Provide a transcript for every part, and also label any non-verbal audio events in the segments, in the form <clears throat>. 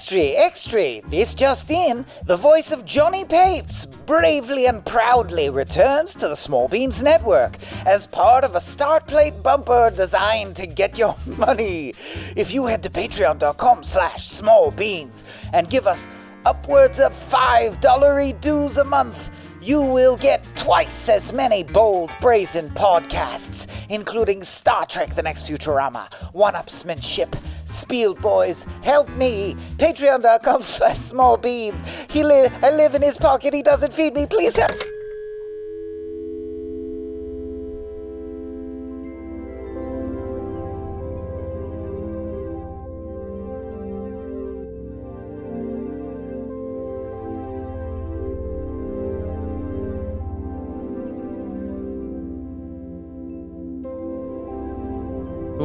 extra, extra! This just in, the voice of Johnny Papes bravely and proudly returns to the Small Beans Network as part of a start plate bumper designed to get your <laughs> money. If you head to patreon.com slash smallbeans and give us upwards of $5 dues a month, you will get twice as many bold, brazen podcasts, including Star Trek The Next Futurama, One Upsmanship, Spiel Boys, Help Me, Patreon.com slash small beans. He li- I live in his pocket, he doesn't feed me, please help.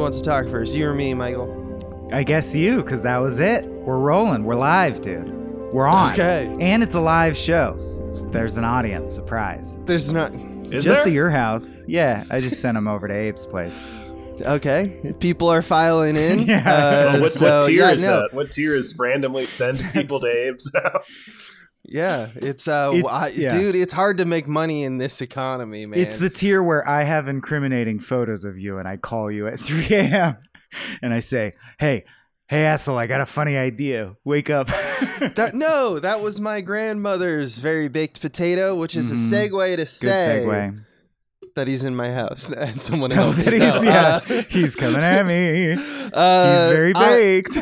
Wants to talk first? You or me, Michael? I guess you, because that was it. We're rolling. We're live, dude. We're on. Okay. And it's a live show. S- There's an audience surprise. There's not. Is just there? at your house. Yeah, I just sent him over to Abe's place. <laughs> Okay. People are filing in. <laughs> Yeah. Uh, what, so, what tier yeah, is no. that? What tier is randomly send <laughs> people to Abe's house? Yeah, it's uh, It's- I- yeah. dude, it's hard to make money in this economy, man. It's the tier where I have incriminating photos of you and I call you at <laughs> 3 a.m. and I say, hey, hey, asshole, I got a funny idea. Wake up. <laughs> that no, that was my grandmother's very baked potato, which is Mhm. a segue to Good say segue. That he's in my house <laughs> and someone else. that he's, yeah, uh, <laughs> he's coming at me. <laughs> uh, He's very baked.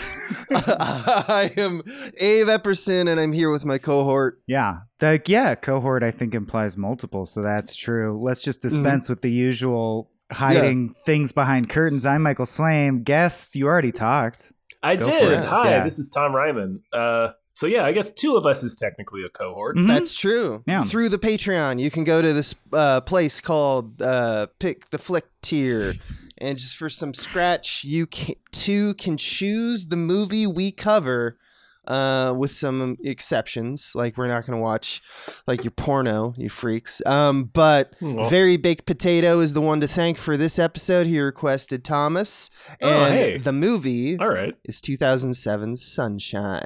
I am Abe Epperson, and I'm here with my cohort. Yeah. The yeah, cohort I think implies multiple, so that's true. Let's just Mm-hmm. dispense with the usual hiding things behind curtains. I'm Michael Swaim. Guest, you already talked. I Go did. Hi, Yeah. this is Tom Reimann. Uh, so yeah, I guess two of us is technically a cohort. Mhm. That's true. Yeah. Through the Patreon, you can go to this uh, place called uh, Pick the Flick tier, and just for some scratch, you can, too can choose the movie we cover. Uh, with some exceptions, like we're not gonna watch like your porno, you freaks. Um, but Well. very baked potato is the one to thank for this episode. He requested Thomas, Oh, and hey. the movie All right. is 2007 Sunshine.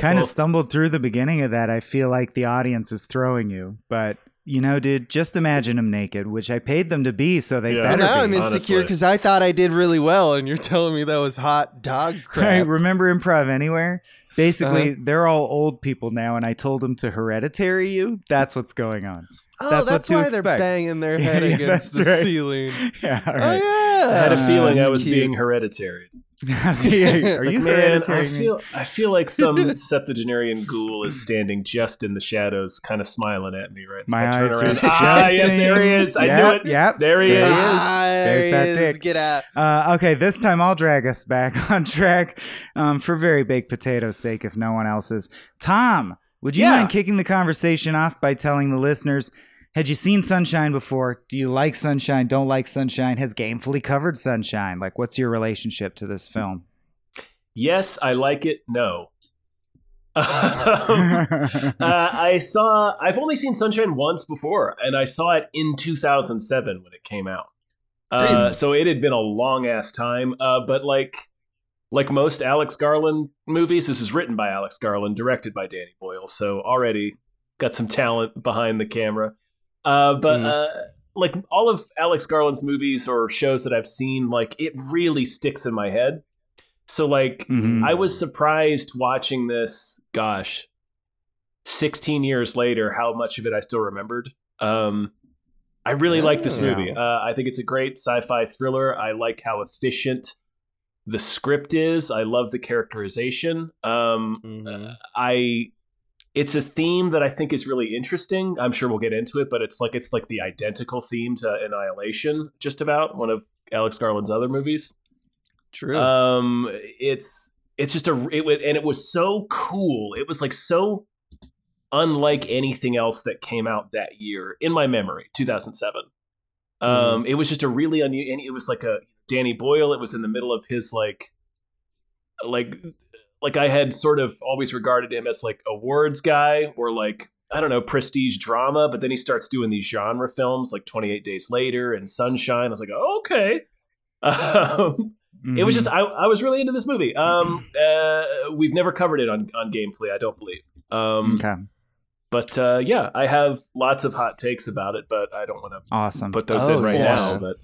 Kind of stumbled through the beginning of that. I feel like the audience is throwing you, but you know, dude, just imagine them naked, which I paid them to be, so they Yeah. better now I'm insecure because I thought I did really well, and you're telling me that was hot dog <laughs> Right, crap. remember Improv Anywhere? Basically, Uh-huh. they're all old people now, and I told them to hereditary you. That's what's going on. oh, that's that's, what to why they're banging their Yeah, <laughs> head yeah, against the right. ceiling. <laughs> Yeah, all Oh right. yeah, I had a Uh, feeling I was cute. being hereditary. <laughs> See, are It's you Man, I feel I feel like some <laughs> septuagenarian ghoul is standing just in the shadows, kind of smiling at me right My turn eyes are around. Ah, yeah, there he is. I Yep, knew it. Yep. There he There is. Ah, There's that is. dick. Get out. Uh, okay, this time I'll drag us back <laughs> on track um, for very baked potatoes' sake, if no one else's. Tom, would you Yeah. mind kicking the conversation off by telling the listeners had you seen Sunshine before? Do you like Sunshine? Don't like Sunshine? Has Gamefully covered Sunshine? Like, what's your relationship to this film? Yes, I like it. No. Um, <laughs> <laughs> uh, I saw. I've only seen Sunshine once before, and I saw it in 2007 when it came out. Uh, so it had been a long ass time. Uh, but like, like most Alex Garland movies, this is written by Alex Garland, directed by Danny Boyle. So already got some talent behind the camera. Uh, but Mhm. uh, like all of Alex Garland's movies or shows that I've seen, like it really sticks in my head. So like Mhm. I was surprised watching this, gosh, 16 years later, how much of it I still remembered. Um, I really like this Yeah. movie. Uh, I think it's a great sci fi thriller. I like how efficient the script is. I love the characterization. Um, Mhm. I it's a theme that I think is really interesting. I'm sure we'll get into it, but it's like it's like the identical theme to Annihilation, just about one of Alex Garland's other movies. True. Um, it's it's just a it and it was so cool. It was like so unlike anything else that came out that year in my memory, 2007. Um, it was just a really unusual, it was like a Danny Boyle. It was in the middle of his like, like, like I had sort of always regarded him as like awards guy or like I don't know prestige drama, but then he starts doing these genre films like 28 Days Later and Sunshine. I was like, oh, okay. Um, It was Mhm. just I, I was really into this movie. Um, uh, we've never covered it on on Gamefully, I don't believe. Um, okay, but uh, yeah, I have lots of hot takes about it, but I don't want to awesome. put those Oh, in right yeah. now. But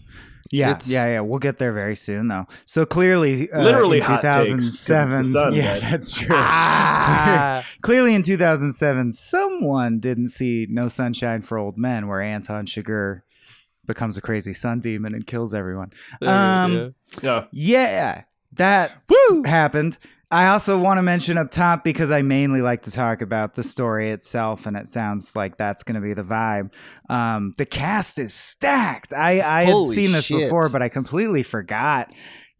Yeah, It's- yeah, yeah. We'll get there very soon, though. So clearly, uh, Literally in hot takes, 'cause it's the 2007. sun, <laughs> yeah, guys. that's true. Ah. <laughs> clearly, in 2007, someone didn't see No Sunshine for Old Men, where Anton Chigurh becomes a crazy sun demon and kills everyone. Um, yeah, Yeah, that Woo! happened. I also want to mention up top because I mainly like to talk about the story itself, and it sounds like that's going to be the vibe. Um, the cast is stacked. I, I had seen this shit. before, but I completely forgot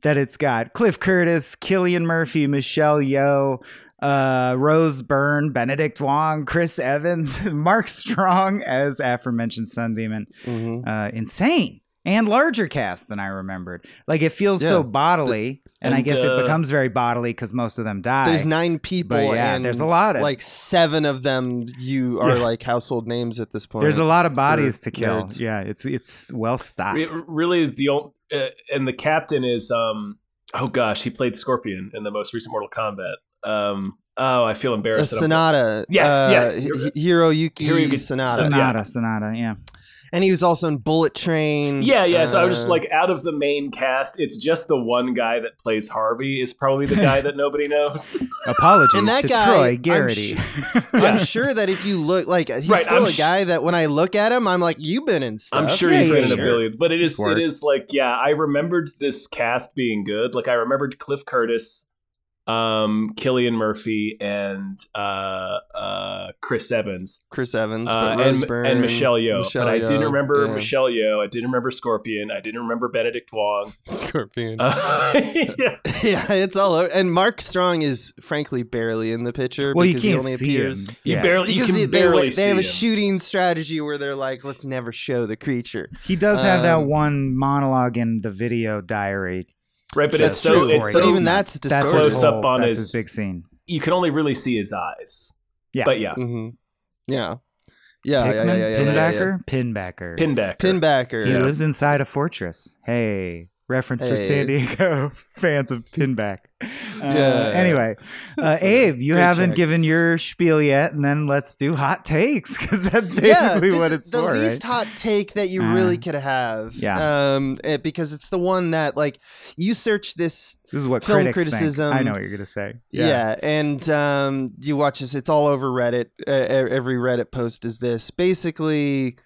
that it's got Cliff Curtis, Cillian Murphy, Michelle Yeoh, uh, Rose Byrne, Benedict Wong, Chris Evans, <laughs> Mark Strong as aforementioned Sun Demon Mhm. uh, insane and larger cast than I remembered. Like it feels so Yeah. bodily, and, I guess uh, it becomes very bodily because most of them die. There's nine people, But yeah, and there's a lot of- like seven of them. You are Yeah. like household names at this point. There's a lot of bodies to kill. nerds. Yeah, it's it's well stocked. It- really the only uh, and the captain is um oh gosh, he played Scorpion in the most recent Mortal Kombat. Um, oh, I feel embarrassed. that Sanada. Yes, uh, yes. Hi- Hiroyuki Hiroyuki Sanada, Sanada, Sanada, yeah. And he was also in Bullet Train. Yeah, yeah. So I was just Uh, like, out of the main cast, it's just the one guy that plays Harvey is probably the guy that <laughs> nobody knows. Apologies And that to guy, Troy I'm Garrity. <laughs> I'm sure that if you look like he's Right, still I'm a sh- guy that when I look at him, I'm like, you've been in stuff. I'm sure Yeah, he's yeah, been in a billion, but it is Work. it is like yeah, I remembered this cast being good. Like I remembered Cliff Curtis, um, Cillian Murphy, and uh, uh, Chris Evans, Chris Evans, uh, but Rose and, Byrne, and Michelle Yeoh. Michelle but I didn't remember yeah. Michelle Yeoh. I didn't remember Scorpion. I didn't remember Benedict Wong. <laughs> Scorpion. Uh, <laughs> yeah. yeah, it's all over. And Mark Strong is frankly barely in the picture well, you can't he only see appears. him. You Yeah. barely, you can they, they, barely they see have a him. shooting strategy where they're like, let's never show the creature. He does have that Um, one monologue in the video diary. Right? But That's it's so it's so But even that's That's distorted. his Close up on that's his- his big scene. you can only really see his eyes. Yeah. But yeah, hmm Yeah. Yeah, yeah, Pikmin, yeah, yeah, yeah, yeah, Pinbacker, Pinbacker. Pinbacker. Pinbacker. He yeah. lives inside a fortress. Hey, reference for San Diego <laughs> fans of Pinback. Uh, Yeah. Anyway, <laughs> uh, Abe, you haven't check. given your spiel yet, and then let's do hot takes <laughs> because that's basically this what it's the for. least right? hot take that you Uh, really could have. yeah. Um, eh, because it's the one that like you search this This is what film critics think. criticism- I know what you're gonna say. Yeah, and um, you watch this. It's all over Reddit. Every Reddit post is this. Basically,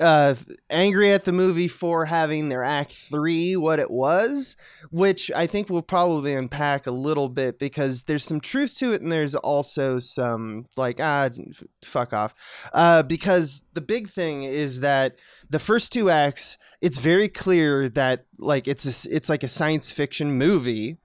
uh, angry at the movie for having their Act Three what it was, which I think we'll probably unpack a little bit because there's some truth to it, and there's also some like ah, f- fuck off. Uh, because the big thing is that the first two acts, it's very clear that like it's a, it's like a science fiction movie.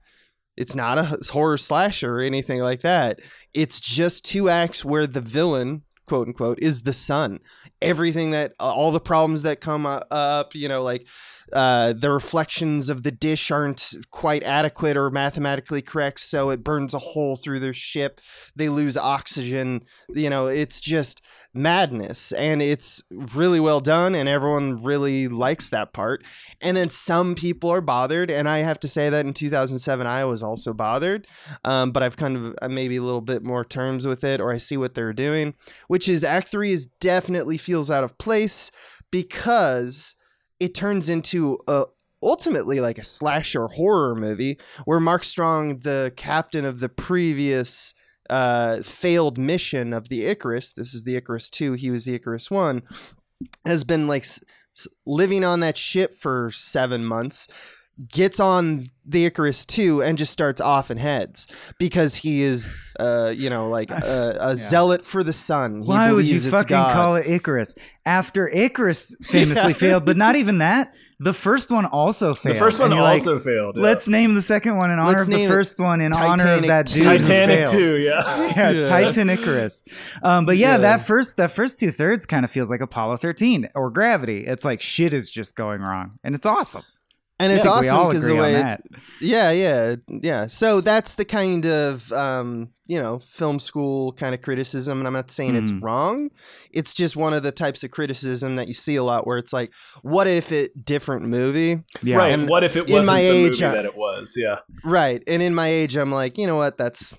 It's not a horror slasher or anything like that. It's just two acts where the villain, quote unquote, is the sun. Everything that, uh, all the problems that come up, you know, like uh, the reflections of the dish aren't quite adequate or mathematically correct, so it burns a hole through their ship. They lose oxygen. You know, it's just madness. And it's really well done, and everyone really likes that part. And then some people are bothered, and I have to say that in 2007 I was also bothered, um, but I've kind of uh, maybe a little bit more terms with it, or I see what they're doing, which is Act Three is definitely feels out of place because it turns into a ultimately like a slasher horror movie where Mark Strong, the captain of the previous uh, failed mission of the Icarus, this is the Icarus 2, he was the Icarus 1, has been like s- living on that ship for seven months. Gets on the Icarus 2 and just starts off and heads because he is, uh, you know, like <laughs> a, a zealot for the sun. He Why would you fucking God. call it Icarus after Icarus <laughs> famously Yeah. failed? But not even that. The first one also failed. The first one And you're like, also failed. yeah. Let's name the second one in honor Let's of the first one in honor of that dude. who Titanic failed. too. Yeah. <laughs> yeah, Yeah. Titan Icarus. Um, but yeah, Yeah. that first that first two thirds kind of feels like Apollo 13 or Gravity. It's like shit is just going wrong, and it's awesome. And it's Yeah, awesome because the way it's that. yeah yeah yeah so that's the kind of um you know film school kind of criticism and i'm not saying it's Mhm. wrong it's just one of the types of criticism that you see a lot where it's like what if it different movie Yeah. right. and what if it in wasn't my the age, movie I- that it was? Yeah. right and in my age i'm like you know what that's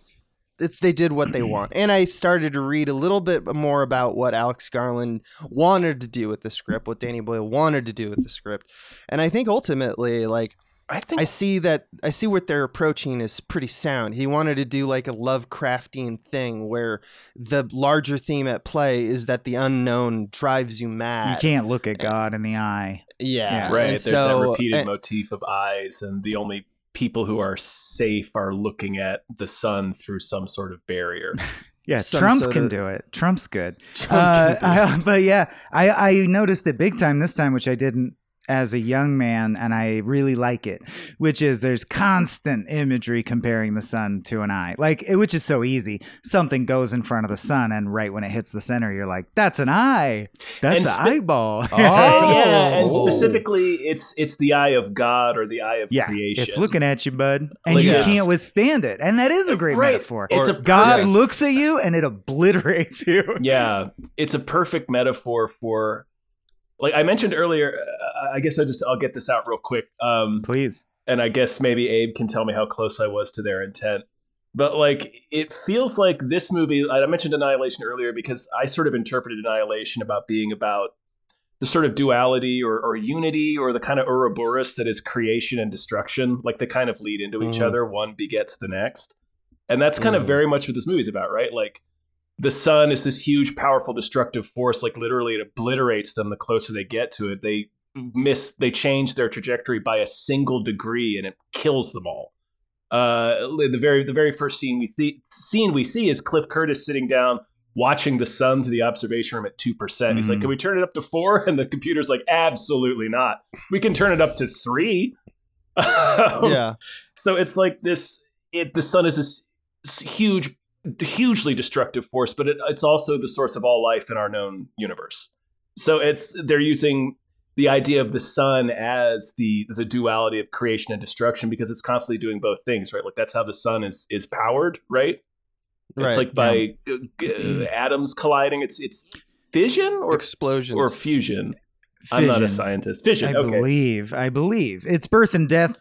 it's they did what they <clears throat> want and i started to read a little bit more about what alex garland wanted to do with the script what danny boyle wanted to do with the script and i think ultimately like I think I see that I see what they're approaching is pretty sound. He wanted to do like a Lovecraftian thing where the larger theme at play is that the unknown drives you mad. You can't look at God in the eye. yeah, Yeah. right. And There's so- that repeated and- motif of eyes, and the only people who are safe are looking at the sun through some sort of barrier. <laughs> Yeah, Some Trump sort can of- do it. Trump's good. Trump Uh, can do I- <laughs> but yeah, I, I noticed it big time this time, which I didn't as a young man, and I really like it. Which is there's constant imagery comparing the sun to an eye, like it, which is so easy. Something goes in front of the sun, and right when it hits the center, you're like, "That's an eye. That's And an eyeball." <laughs> Oh. yeah, and Oh. specifically, it's it's the eye of God or the eye of yeah, creation. it's looking at you, bud, and Like you it's- can't withstand it. And that is a great Right. metaphor. It's Or a God perfect- looks at you, and it obliterates <laughs> you. yeah it's a perfect metaphor for like i mentioned earlier uh, i guess i just i'll get this out real quick um Please. and i guess maybe abe can tell me how close i was to their intent but like it feels like this movie i mentioned annihilation earlier because i sort of interpreted annihilation about being about the sort of duality or, or unity or the kind of Ouroboros that is creation and destruction like they kind of lead into each Mhm. other one begets the next and that's kind of Mhm. very much what this movie's about right like the sun is this huge powerful destructive force like literally it obliterates them the closer they get to it. They miss they change their trajectory by a single degree and it kills them all. Uh the very the very first scene we see scene we see is cliff curtis sitting down watching the sun through the observation room at 2% he's like Mhm. can we turn it up to 4 <laughs> and the computer's like absolutely not. We can turn it up to 3 <laughs> yeah. so it's like this it the sun is this huge hugely destructive force but it, it's also the source of all life in our known universe. So it's they're using the idea of the sun as the the duality of creation and destruction because it's constantly doing both things right? Like that's how the sun is is powered right? It's Right. like by uh, g- atoms colliding. It's it's fission or explosions. or fusion? I'm not a scientist. Fission I okay. believe. I believe. It's birth and death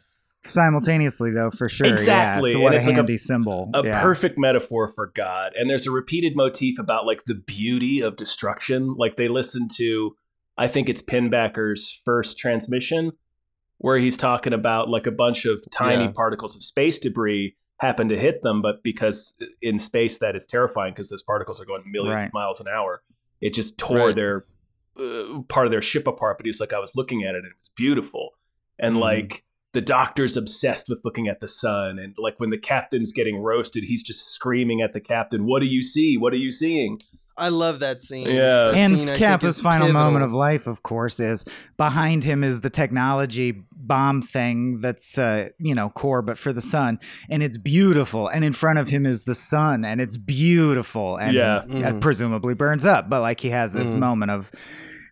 simultaneously, though, for sure. Exactly, Yeah. So and what a like a- handy symbol. a yeah. perfect metaphor for God. And there's a repeated motif about like the beauty of destruction. Like they listen to, I think it's Pinbacker's first transmission, where he's talking about like a bunch of tiny Yeah. particles of space debris happen to hit them, but because in space that is terrifying because those particles are going millions Right. of miles an hour, it just tore Right. their uh, part of their ship apart. But he's like, I was looking at it, and it was beautiful, and Mhm. like the doctor's obsessed with looking at the sun and like when the captain's getting roasted he's just screaming at the captain what do you see what are you seeing I love that scene. Yeah. That and scene, Capa's final pivotal. moment of life, of course, is behind him is the technology bomb thing that's uh, you know core, but for the sun, and it's beautiful. And in front of him is the sun, and it's beautiful, and Yeah. he, Mhm. presumably burns up. But like he has this Mhm. moment of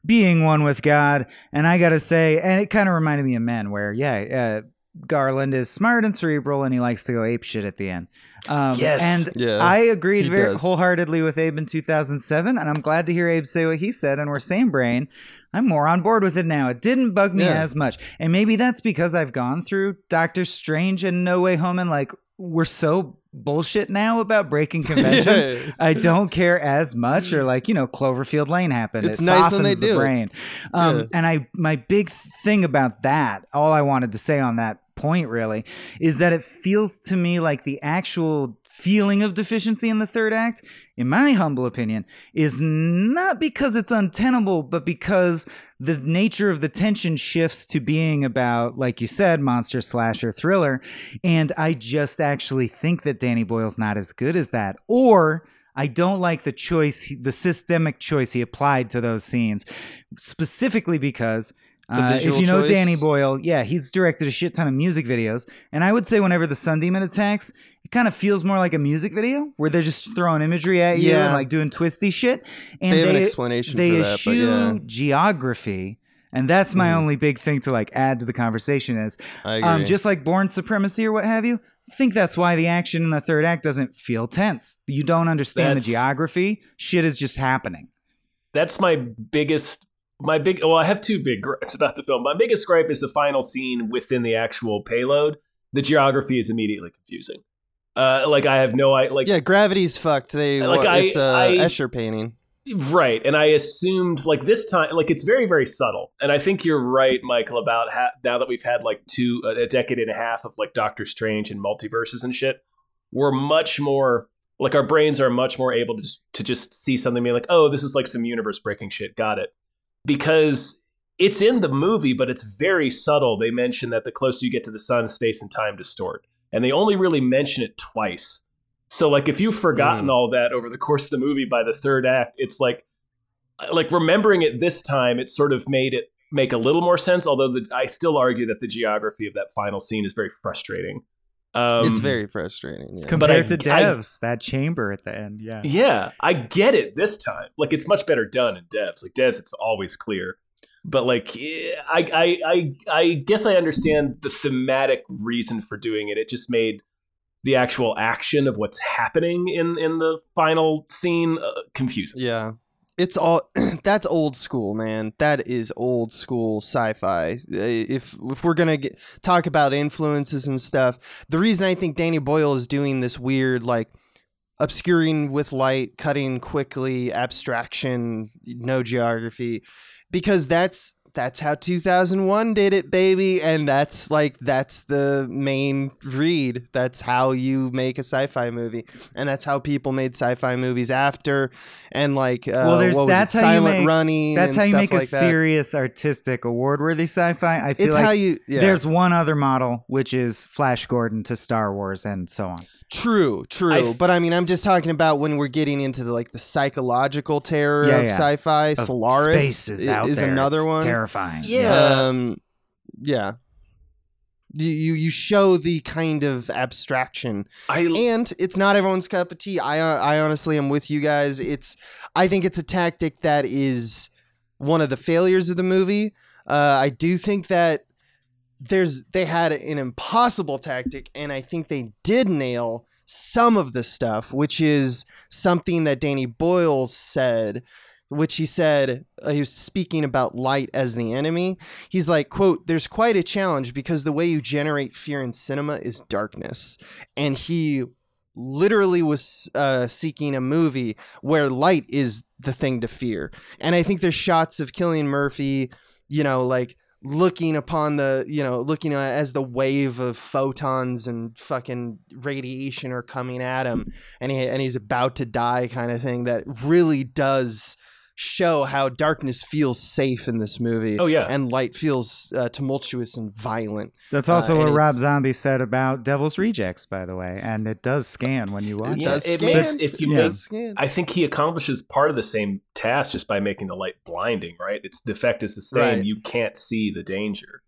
being one with God, and I gotta say, and it kind of reminded me of Men, where yeah. Uh, Garland is smart and cerebral, and he likes to go ape shit at the end. Um, Yes. and Yeah. I agreed very does. wholeheartedly with Abe in 2007, and I'm glad to hear Abe say what he said. And we're same brain. I'm more on board with it now. It didn't bug me Yeah. as much, and maybe that's because I've gone through Doctor Strange and No Way Home, and like we're so bullshit now about breaking <laughs> conventions. Yeah. I don't care as much, or like you know, Cloverfield Lane happened. It's it nice when softens they the do brain. Um, Yeah. And I, my big thing about that, all I wanted to say on that point really, is that it feels to me like the actual feeling of deficiency in the third act, in my humble opinion, is not because it's untenable, but because the nature of the tension shifts to being about, like you said, monster slasher thriller. And I just actually think that Danny Boyle's not as good as that. Or I don't like the choice, the systemic choice he applied to those scenes, specifically because. The Uh, if visual you know choice? Danny Boyle, yeah, he's directed a shit ton of music videos, and I would say whenever the Sun Demon attacks, it kind of feels more like a music video where they're just throwing imagery at you Yeah. and like doing twisty shit. And they have an explanation they for that, but eschew yeah. geography And that's my Mhm. only big thing to like add to the conversation is um, just like Bourne Supremacy or what have you. I think that's why the action in the third act doesn't feel tense. You don't understand That's- the geography. Shit is just happening. That's my biggest my big well, I have two big gripes <laughs> about the film. My biggest gripe is the final scene within the actual payload. The geography is immediately confusing. Uh, like I have no I like yeah, gravity's fucked. They Like, I- it's a I- Escher painting. Right. And I assumed, like, this time, like, it's very, very subtle. And I think you're right, Michael, about ha- now that we've had, like, two, a decade and a half of, like, Doctor Strange and multiverses and shit, we're much more, like, our brains are much more able to just, to just see something and be like, oh, this is like some universe breaking shit. Got it. Because it's in the movie, but it's very subtle. They mention that the closer you get to the sun, space and time distort. And they only really mention it twice. So like if you've forgotten Mm. all that over the course of the movie by the third act, it's like like remembering it this time, it sort of made it make a little more sense. Although the, I still argue that the geography of that final scene is very frustrating. Um, it's very frustrating. Yeah. Compared I- to I- Devs, that chamber at the end. Yeah. yeah, I get it this time. Like it's much better done in devs. Like devs, it's always clear. But like, I, I, I, I guess I understand the thematic reason for doing it. It just made the actual action of what's happening in in the final scene uh, confusing. Yeah. It's all <clears throat> that's old school, man. That is old school sci-fi. If if we're going to talk about influences and stuff, the reason I think Danny Boyle is doing this weird like obscuring with light, cutting quickly, abstraction, no geography because that's that's how 2001 did it baby and that's like that's the main read that's how you make a sci-fi movie and that's how people made sci-fi movies after and like uh, Well, there's- what was that's it? how you silent make- running That's and how you stuff make a that. serious, artistic, award-worthy sci-fi. I feel it's like how you yeah. there's one other model, which is Flash Gordon to Star Wars and so on. True, true. I f- but I mean, I'm just talking about when we're getting into the like the psychological terror Yeah, of yeah. sci-fi. Of Solaris space is, out is there. another It's one. Terrifying. Yeah. Um, yeah. You you you show the kind of abstraction, I and it's not everyone's cup of tea. I I honestly am with you guys. It's I think it's a tactic that is one of the failures of the movie. Uh, I do think that there's they had an impossible tactic, and I think they did nail some of the stuff, which is something that Danny Boyle said, which he said uh, he was speaking about light as the enemy. He's like, "quote There's quite a challenge because the way you generate fear in cinema is darkness," and he literally was uh, seeking a movie where light is the thing to fear. And I think there's shots of Cillian Murphy, you know, like looking upon the, you know, looking as the wave of photons and fucking radiation are coming at him and he and he's about to die kind of thing that really does show how darkness feels safe in this movie. oh yeah. And light feels uh, tumultuous and violent. That's Uh, also and what Rob Zombie said about Devil's Rejects, by the way, and it does scan when you watch It it. Does it scan. makes- if you Yeah. Make does scan. I think he accomplishes part of the same task just by making the light blinding, right? It's the effect is the same. Right. You can't see the danger.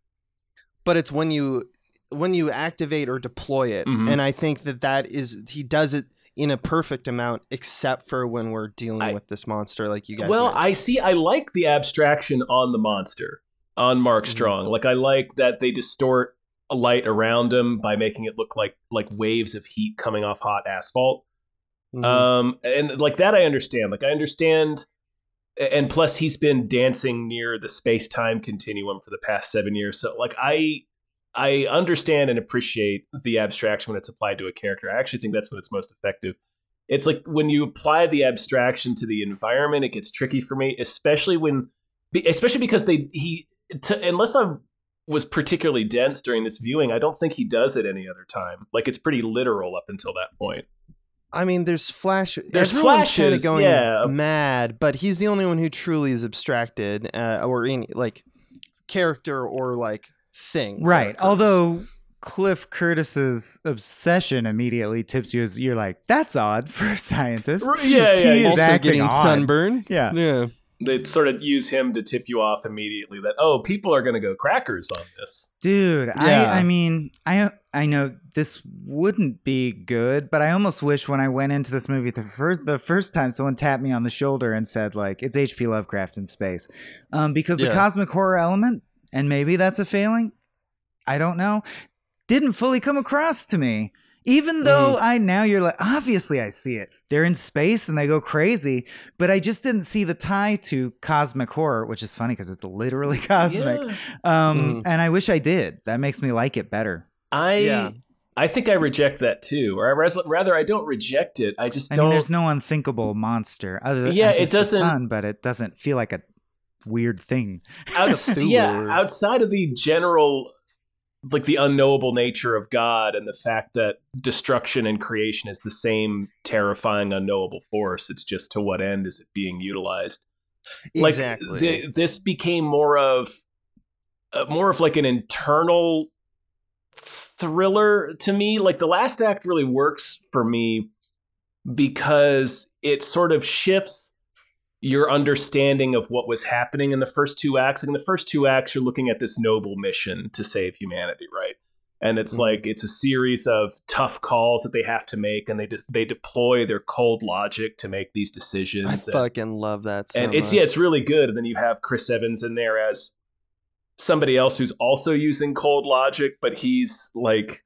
but it's when you when you activate or deploy it Mhm. and i think that that is he does it in a perfect amount except for when we're dealing I- with this monster like you guys Well, mentioned. I see. I like the abstraction on the monster on Mark Mhm. Strong. Like I like that they distort a light around him by making it look like like waves of heat coming off hot asphalt. Mhm. Um, and like that, I understand. Like I understand. And plus, he's been dancing near the space time continuum for the past seven years. So, like, I I understand and appreciate the abstraction when it's applied to a character. I actually think that's when it's most effective. It's like when you apply the abstraction to the environment, it gets tricky for me, especially when, especially because they he to, unless I was particularly dense during this viewing, I don't think he does it any other time. Like it's pretty literal up until that point. I mean, there's flash. There's everyone's kind of going yeah. mad, but he's the only one who truly is abstracted, uh, or in like character or like thing. Right. Although Cliff Curtis's obsession immediately tips you as you're like, that's odd for a scientist. Right, yeah, yeah, he is also acting getting odd. sunburn. Yeah. yeah. They sort of use him to tip you off immediately that oh, people are going to go crackers on this. Dude, Yeah. I I mean, I I know this wouldn't be good, but I almost wish when I went into this movie the first the first time someone tapped me on the shoulder and said like it's H.P. Lovecraft in space, um, because the Yeah. cosmic horror element, and maybe that's a failing, I don't know, didn't fully come across to me. Even though I now you're like obviously I see it. They're in space and they go crazy, but I just didn't see the tie to cosmic horror, which is funny because it's literally <laughs> cosmic. Yeah. Um, Mm. and I wish I did. That makes me like it better. I Yeah. I think I reject that too, or I res- rather I don't reject it. I just I don't. mean, there's no unthinkable monster other than Yeah, it doesn't- sun, but it doesn't feel like a weird thing. outs- <laughs> yeah, outside of the general, like the unknowable nature of God and the fact that destruction and creation is the same terrifying, unknowable force. It's just to what end is it being utilized? Like exactly. this became more of, uh, more of like an internal thriller to me. Like the last act really works for me because it sort of shifts your understanding of what was happening in the first two acts. Like in the first two acts, you're looking at this noble mission to save humanity, right? And it's Mhm. like it's a series of tough calls that they have to make, and they de- they deploy their cold logic to make these decisions. I And- fucking love that so and it's much. yeah, it's really good. And then you have Chris Evans in there as somebody else who's also using cold logic, but he's like,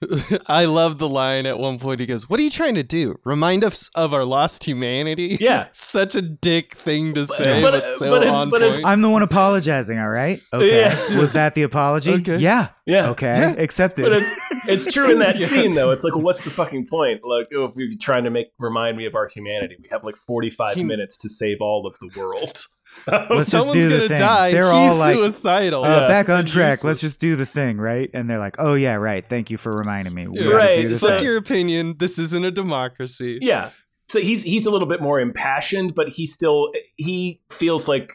<laughs> I love the line at one point. He goes, "What are you trying to do? Remind us of our lost humanity?" Yeah. <laughs> such a dick thing to say, but- but, so but it's- on but it's- I'm the one apologizing. All right. Okay. Yeah. <laughs> Was that the apology? Okay. Yeah. yeah, Okay. Yeah. Accepted. But it's it's true in that Yeah. scene though. It's like, well, what's the fucking point? Like, oh, if you're trying to make remind me of our humanity, we have like 45 He- minutes to save all of the world. <laughs> Let's just Someone's do the gonna thing. die. They're He's all like, suicidal. uh, Yeah. back on track. Let's just do the thing, right? And they're like, "Oh yeah, right. Thank you for reminding me. We Yeah. Right, do this." Fuck thing." your opinion. This isn't a democracy. yeah. So he's he's a little bit more impassioned, but he still he feels like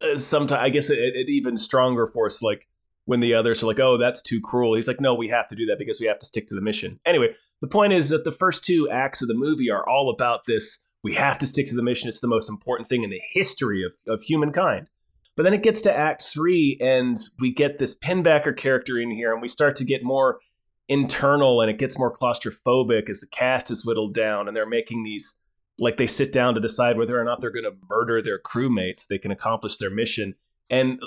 uh, sometimes I guess it, it even stronger force like when the others are like, "Oh, that's too cruel." He's like, "No, we have to do that because we have to stick to the mission." Anyway, the point is that the first two acts of the movie are all about this. We have to stick to the mission. It's the most important thing in the history of, of humankind. But then it gets to Act Three, and we get this Pinbacker character in here, and we start to get more internal, and it gets more claustrophobic as the cast is whittled down, and they're making these like they sit down to decide whether or not they're going to murder their crewmates. They can accomplish their mission, and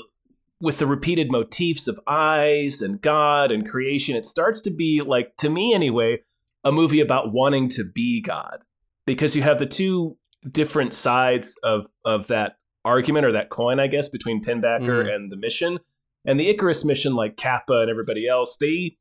with the repeated motifs of eyes and God and creation, it starts to be like, to me anyway, a movie about wanting to be God. Because you have the two different sides of of that argument or that coin, I guess, between Pinbacker Mhm. and the mission. And the Icarus mission, like Capa and everybody else, they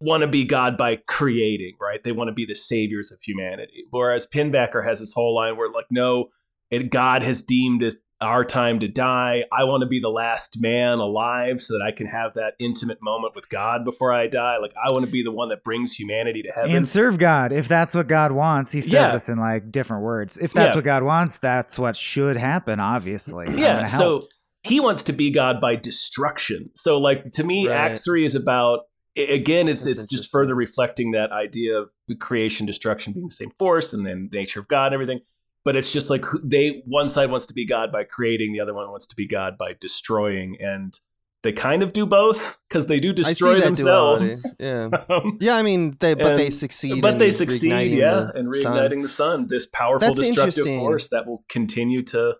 want to be God by creating, right? They want to be the saviors of humanity. Whereas Pinbacker has this whole line where, like, no, it, God has deemed it our time to die. I want to be the last man alive so that I can have that intimate moment with God before I die. Like, I want to be the one that brings humanity to heaven. and serve God if that's what God wants. He says Yeah. this in like different words. If that's Yeah. what God wants, that's what should happen. Obviously, yeah so he wants to be god by destruction so like to me Right. act three is about again it's That's it's just further reflecting that idea of creation destruction being the same force and then nature of god and everything but it's just like they one side wants to be god by creating the other one wants to be god by destroying and they kind of do both because they do destroy that duality. themselves Yeah. <laughs> Um, Yeah, I mean, they but they succeed. but they succeed yeah the and sun. reigniting the sun this powerful That's destructive force that will continue to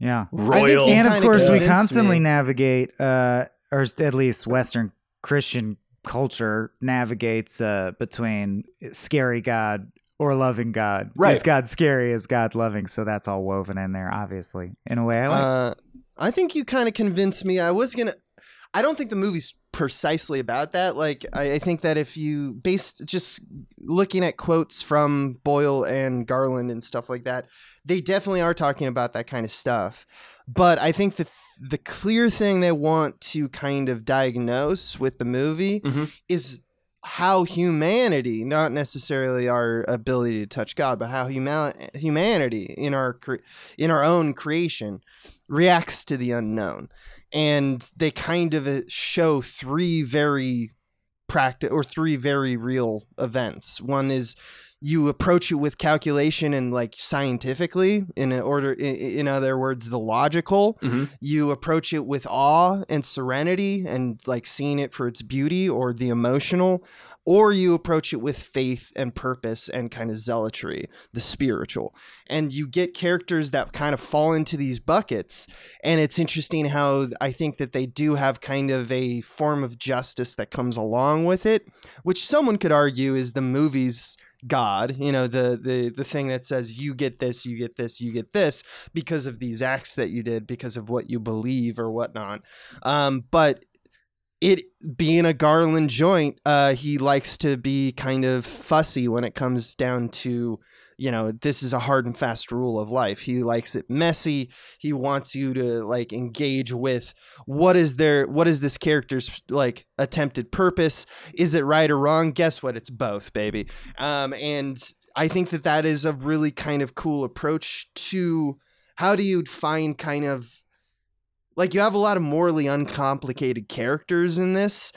yeah. royal He and of course we constantly me. navigate uh or at least western christian culture navigates uh between scary god or loving god Right. is god scary is god loving so that's all woven in there obviously in a way i like Uh, I think you kind of convinced me. I was gonna. I don't think the movie's precisely about that. Like, I, I think that if you based just looking at quotes from Boyle and Garland and stuff like that, they definitely are talking about that kind of stuff. But I think the the clear thing they want to kind of diagnose with the movie Mhm. is how humanity, not necessarily our ability to touch God, but how human humanity in our in our own creation reacts to the unknown. And they kind of uh, show three very practical or three very real events. One is you approach it with calculation and like scientifically in order in, in other words the logical Mhm. you approach it with awe and serenity and like seeing it for its beauty or the emotional or you approach it with faith and purpose and kind of zealotry the spiritual and you get characters that kind of fall into these buckets and it's interesting how i think that they do have kind of a form of justice that comes along with it which someone could argue is the movie's god you know the the the thing that says you get this you get this you get this because of these acts that you did because of what you believe or whatnot. Um but it being a garland joint uh he likes to be kind of fussy when it comes down to you know this is a hard and fast rule of life. He likes it messy. He wants you to like engage with what is their what is this character's like attempted purpose? Is it right or wrong? Guess what? It's both baby. Um and i think that that is a really kind of cool approach to how do you find kind of like you have a lot of morally uncomplicated characters in this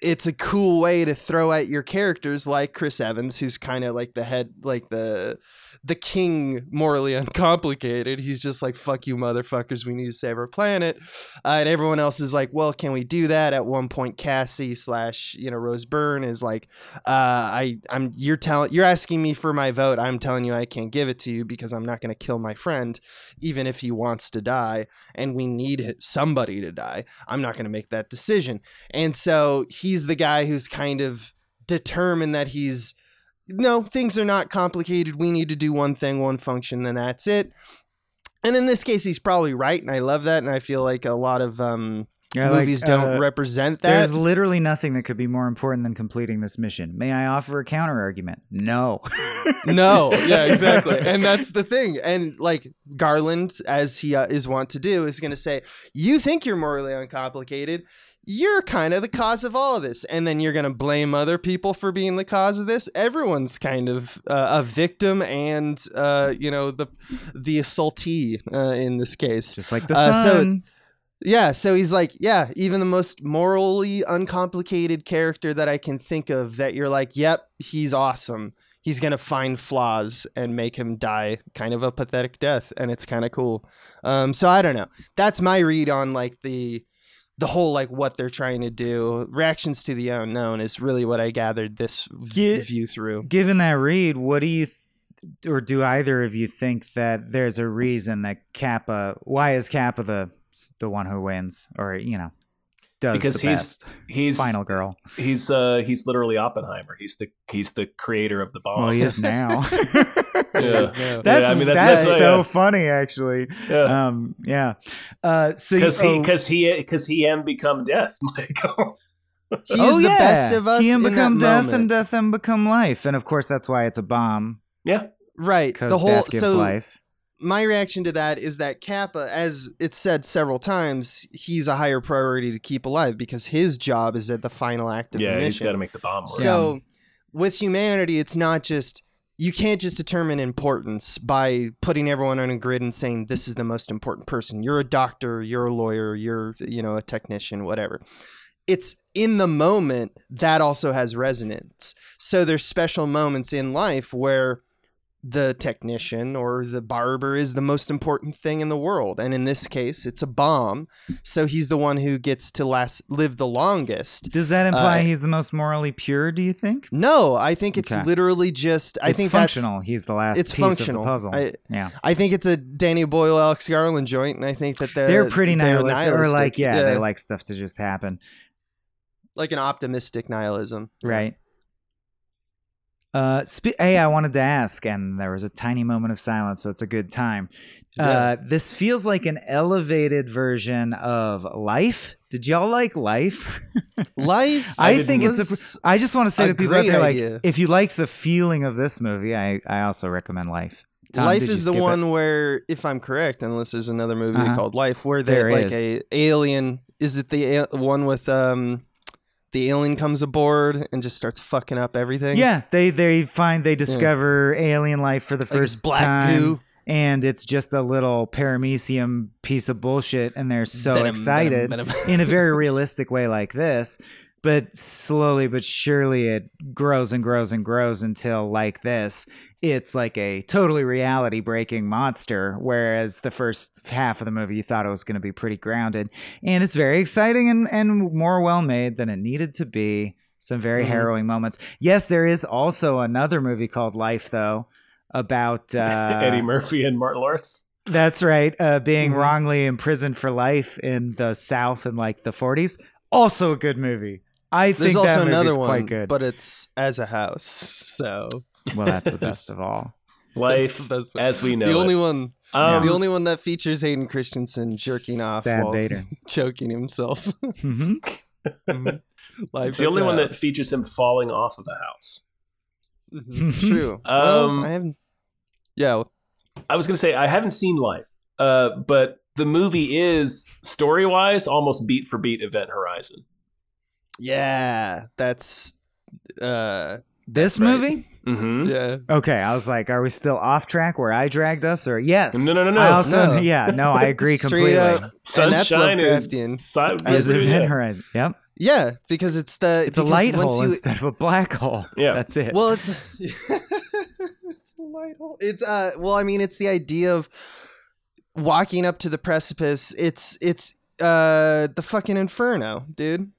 it's a cool way to throw at your characters like Chris Evans, who's kind of like the head, like the the king, morally <laughs> uncomplicated. He's just like, "Fuck you, motherfuckers! We need to save our planet," uh, and everyone else is like, "Well, can we do that?" At one point, Cassie slash you know Rose Byrne is like, uh, "I I'm you're telling you're asking me for my vote. I'm telling you I can't give it to you because I'm not going to kill my friend, even if he wants to die, and we need somebody to die. I'm not going to make that decision." And so he's the guy who's kind of determined that he's no, things are not complicated. We need to do one thing, one function, then that's it. And in this case, he's probably right, and I love that. And I feel like a lot of um, Yeah, like, movies don't uh, represent that. There's literally nothing that could be more important than completing this mission. May I offer a counter argument? No. <laughs> no, yeah, exactly. and that's the thing. And like Garland, as he uh, is wont to do, is going to say, "You think you're morally uncomplicated." You're kind of the cause of all of this, and then you're going to blame other people for being the cause of this. Everyone's kind of uh, a victim, and uh, you know the the assaultee uh, in this case. Just like the Uh, so sun. Yeah, so he's like, yeah, even the most morally uncomplicated character that I can think of that you're like, yep, he's awesome. He's going to find flaws and make him die kind of a pathetic death and it's kind of cool. Um so I don't know. That's my read on like the the whole like what they're trying to do. Reactions to the unknown is really what I gathered this v- Yeah. view through. Given that read, what do you, th- or do either of you think that there's a reason that Capa? Why is Capa the the one who wins, or you know, does Because the he's best? he's Final girl. he's uh he's literally Oppenheimer. He's the he's the creator of the bomb. Well, he is <laughs> now. <laughs> <laughs> Yeah. That's I mean, that's- that's, that's- so yeah. funny, actually. Yeah. Um, yeah. Uh, so Because he oh, because he because he am become death, <laughs> Michael. He oh, the yeah. best of us He and in become death, moment. and death and become life, and of course that's why it's a bomb yeah. right. because The whole death gives so life. my reaction to that is that Capa, as it's said several times, he's a higher priority to keep alive because his job is at the final act of the Yeah, he's got to make the bomb work. So with humanity, it's not just you can't just determine importance by putting everyone on a grid and saying this is the most important person. You're a doctor, you're a lawyer, you're you know a technician, whatever. It's in the moment that also has resonance. So there's special moments in life where the technician or the barber is the most important thing in the world and in this case it's a bomb so he's the one who gets to last live the longest Does that imply uh, he's the most morally pure? Do you think? no, I think it's Okay. literally just. I it's think functional. he's the last it's piece functional. of the puzzle. I- yeah, I think it's a Danny Boyle, Alex Garland joint, and I think that they're they're pretty they're nihilistic, or like nihilistic. yeah, they like stuff to just happen, like an optimistic nihilism, right? Uh, spe- hey, I wanted to ask, and there was a tiny moment of silence, so it's a good time. Uh, this feels like an elevated version of Life. Did y'all like Life? <laughs> Life. I, I think it's a. I just want to say to people out there, idea. like, if you liked the feeling of this movie, I I also recommend Life. Tom, Life is the skip it? one where, if I'm correct, unless there's another movie Uh-huh. called Life, where There they like is. a alien. Is it the a- one with um, the alien comes aboard and just starts fucking up everything? Yeah, they they find they discover alien life for the like first black time, goo. and it's just a little paramecium piece of bullshit, and they're so Venom, excited venom, venom. in a <laughs> very realistic way like this. But slowly but surely it grows and grows and grows until like this it's like a totally reality breaking monster whereas the first half of the movie you thought it was going to be pretty grounded and it's very exciting and, and more well made than it needed to be some very Mhm. harrowing moments yes there is also another movie called life though about <laughs> uh, Eddie Murphy and Martin Lawrence. that's right. Uh, being Mhm. wrongly imprisoned for life in the South in like the 40s. Also a good movie. I think There's also another one, quite good. but it's as a house. So well, that's the best of all. <laughs> Life the best as we know. the only one, Um, the only one that features Hayden Christensen jerking off Sad while Vader. <laughs> choking himself. <laughs> Mhm. Mhm. It's the only a one that features him falling off of a house. Mhm. True. Um, well, I haven't. Yeah. I was gonna say I haven't seen Life, uh, but the movie is story wise almost beat for beat Event Horizon. Yeah. That's. Uh. This Right. movie? Mm-hmm. Yeah. Okay, I was like, are we still off track where I dragged us? Or yes. No, no, no, no. I also, No. yeah, no, I agree <laughs> completely. up. And that's Sunshine is Lovecraftian. si- As yeah, Event Horizon. Yep. Yeah, because it's the It's a light hole you- instead of a black hole. <laughs> Yeah. That's it. Well, it's <laughs> it's a light hole. It's uh well, I mean, it's the idea of walking up to the precipice. It's it's uh the fucking inferno, dude.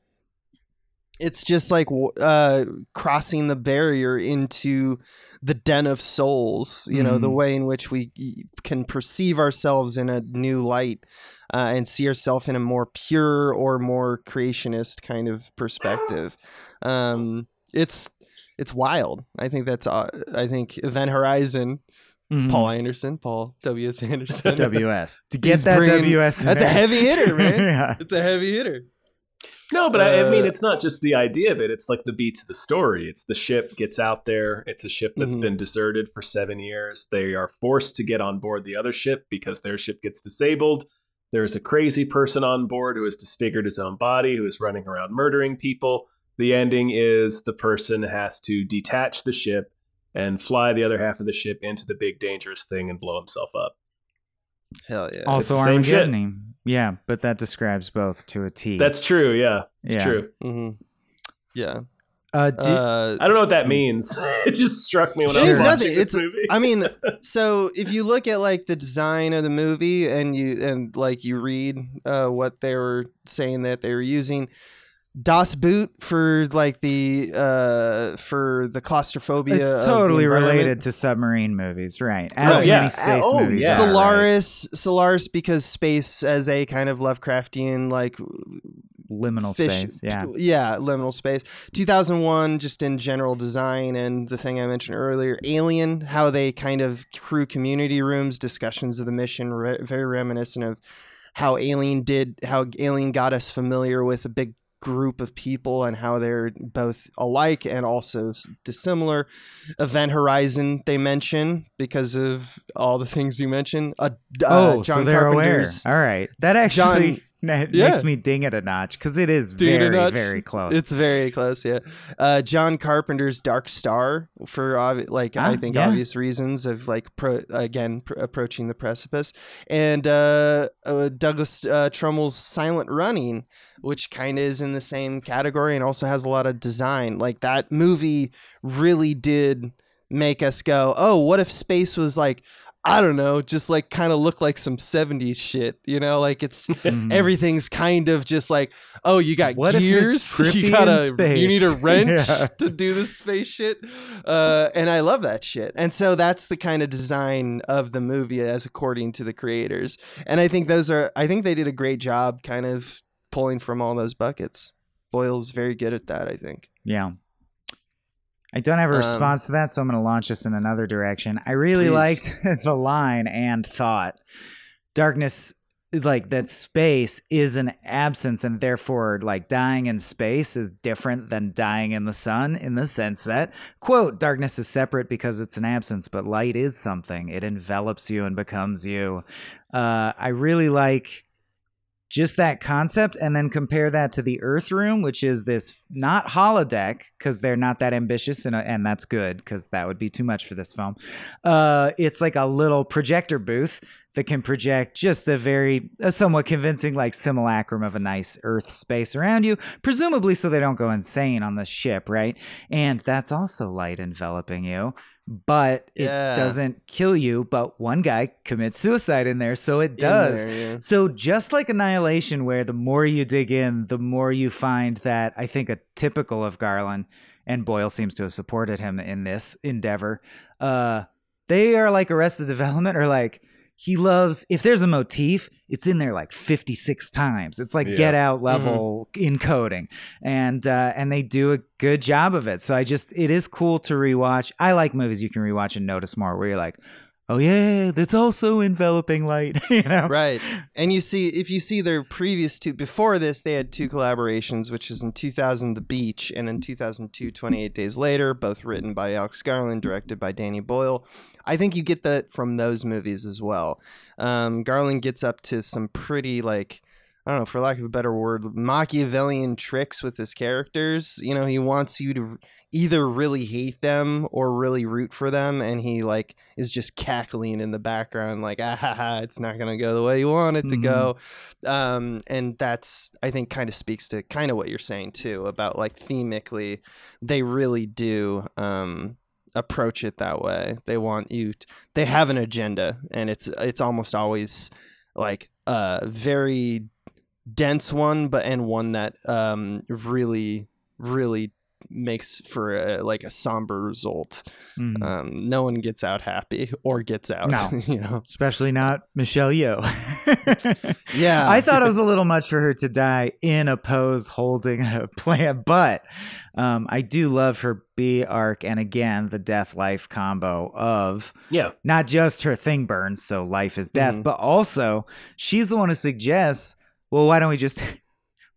It's just like uh crossing the barrier into the den of souls, you know, the Mhm. way in which we can perceive ourselves in a new light uh, and see ourselves in a more pure or more creationist kind of perspective. Um, it's it's wild. I think that's uh, I think Event Horizon, Mhm. Paul Anderson, Paul W S Anderson, WS. To <laughs> He's get that bringing- WS. That's a heavy hitter, man. <laughs> yeah. It's a heavy hitter. No, but I, I mean, Uh, it's not just the idea of it. It's like the beats of the story. It's the ship gets out there. It's a ship that's Mhm. been deserted for seven years. They are forced to get on board the other ship because their ship gets disabled. There's a crazy person on board who has disfigured his own body, who is running around murdering people. The ending is the person has to detach the ship and fly the other half of the ship into the big dangerous thing and blow himself up. Hell yeah. Also the same shit. Yeah, but that describes both to a T. That's true. Yeah, it's Yeah. true. hmm Yeah. uh, di- Uh, I don't know what that means. <laughs> it just struck me when I was watching nothing. this It's- movie. I mean, <laughs> so if you look at like the design of the movie and you and like you read uh, what they were saying that they were using, Das Boot for like the uh, for the claustrophobia. it's totally related to submarine movies, right? As Oh, yeah. many space Oh, movies. yeah. right? Solaris, Solaris, because space as a kind of Lovecraftian like liminal fish- space. Yeah. yeah, liminal space. 2001, just in general design, and the thing I mentioned earlier, Alien, how they kind of crew community rooms, discussions of the mission, re- very reminiscent of how Alien did, how Alien got us familiar with a big group of people and how they're both alike and also dissimilar. Event Horizon, they mention because of all the things you mentioned. Uh, d- uh, oh, John so they're aware. All right, that actually John- that Yeah. makes me ding it a notch because it is Ding very, very close. It's very close, yeah. Uh, John Carpenter's Dark Star for obvi- like I Ah, think yeah. obvious reasons of like pro- again pr- approaching the precipice, and uh, uh, Douglas uh, Trumbull's Silent Running, which kind of is in the same category and also has a lot of design. Like that movie really did make us go, oh, what if space was like. I don't know, just like kind of look like some 70s shit, you know? Like it's <laughs> Mhm. everything's kind of just like, oh, you got What gears, <laughs> you gotta, space? you need a <laughs> wrench Yeah. to do this space shit, uh, and I love that shit. And so that's the kind of design of the movie, as according to the creators. And I think those are, I think they did a great job, kind of pulling from all those buckets. Boyle's very good at that, I think. Yeah. I don't have a Um, response to that, so I'm going to launch us in another direction. I really Please. liked <laughs> the line and thought darkness is like that space is an absence and therefore like dying in space is different than dying in the sun in the sense that quote darkness is separate because it's an absence but light is something it envelops you and becomes you uh, i really like just that concept and then compare that to the earth room which is this not holodeck because they're not that ambitious and, and that's good because that would be too much for this film uh, it's like a little projector booth that can project just a very, a somewhat convincing, like simulacrum of a nice Earth space around you, presumably so they don't go insane on the ship, right? And that's also light enveloping you. But it doesn't kill you. But one guy commits suicide in there, so it does. there, yeah. So just like Annihilation, where the more you dig in, the more you find that I think a typical of Garland, and Boyle seems to have supported him in this endeavor. Uh, they are like Arrested Development, or like he loves. If there's a motif, it's in there like 56 times. It's like Yeah. Get Out level encoding, and uh, and they do a good job of it. So I just it is cool to rewatch. I like movies you can rewatch and notice more, where you're like. Oh yeah, that's also enveloping light, <laughs> you know. Right. And you see, if you see their previous two, before this, they had two collaborations, which is in 2000, The Beach, and in 2002, 28 Days Later, both written by Alex Garland, directed by Danny Boyle. I think you get that from those movies as well. Um, Garland gets up to some pretty, like, I don't know, for lack of a better word, Machiavellian tricks with his characters. You know, he wants you to either really hate them or really root for them, and he like is just cackling in the background, like ah ha ha, it's not gonna go the way you want it to Mhm. go. Um, and that's I think kind of speaks to kind of what you're saying too about like themically, they really do. Um, approach it that way. They want you they have an agenda and it's it's almost always like a very dense one but and one that um really really makes for a, like a somber result Mhm. um no one gets out happy or gets out No. <laughs> you know especially not Michelle Yeoh. <laughs> yeah I thought it was a little much for her to die in a pose holding a <laughs> plant, but um, I do love her B arc and again the death life combo of Yeah. not just her thing burns, so life is death, Mhm. but also she's the one who suggests, well, why don't we just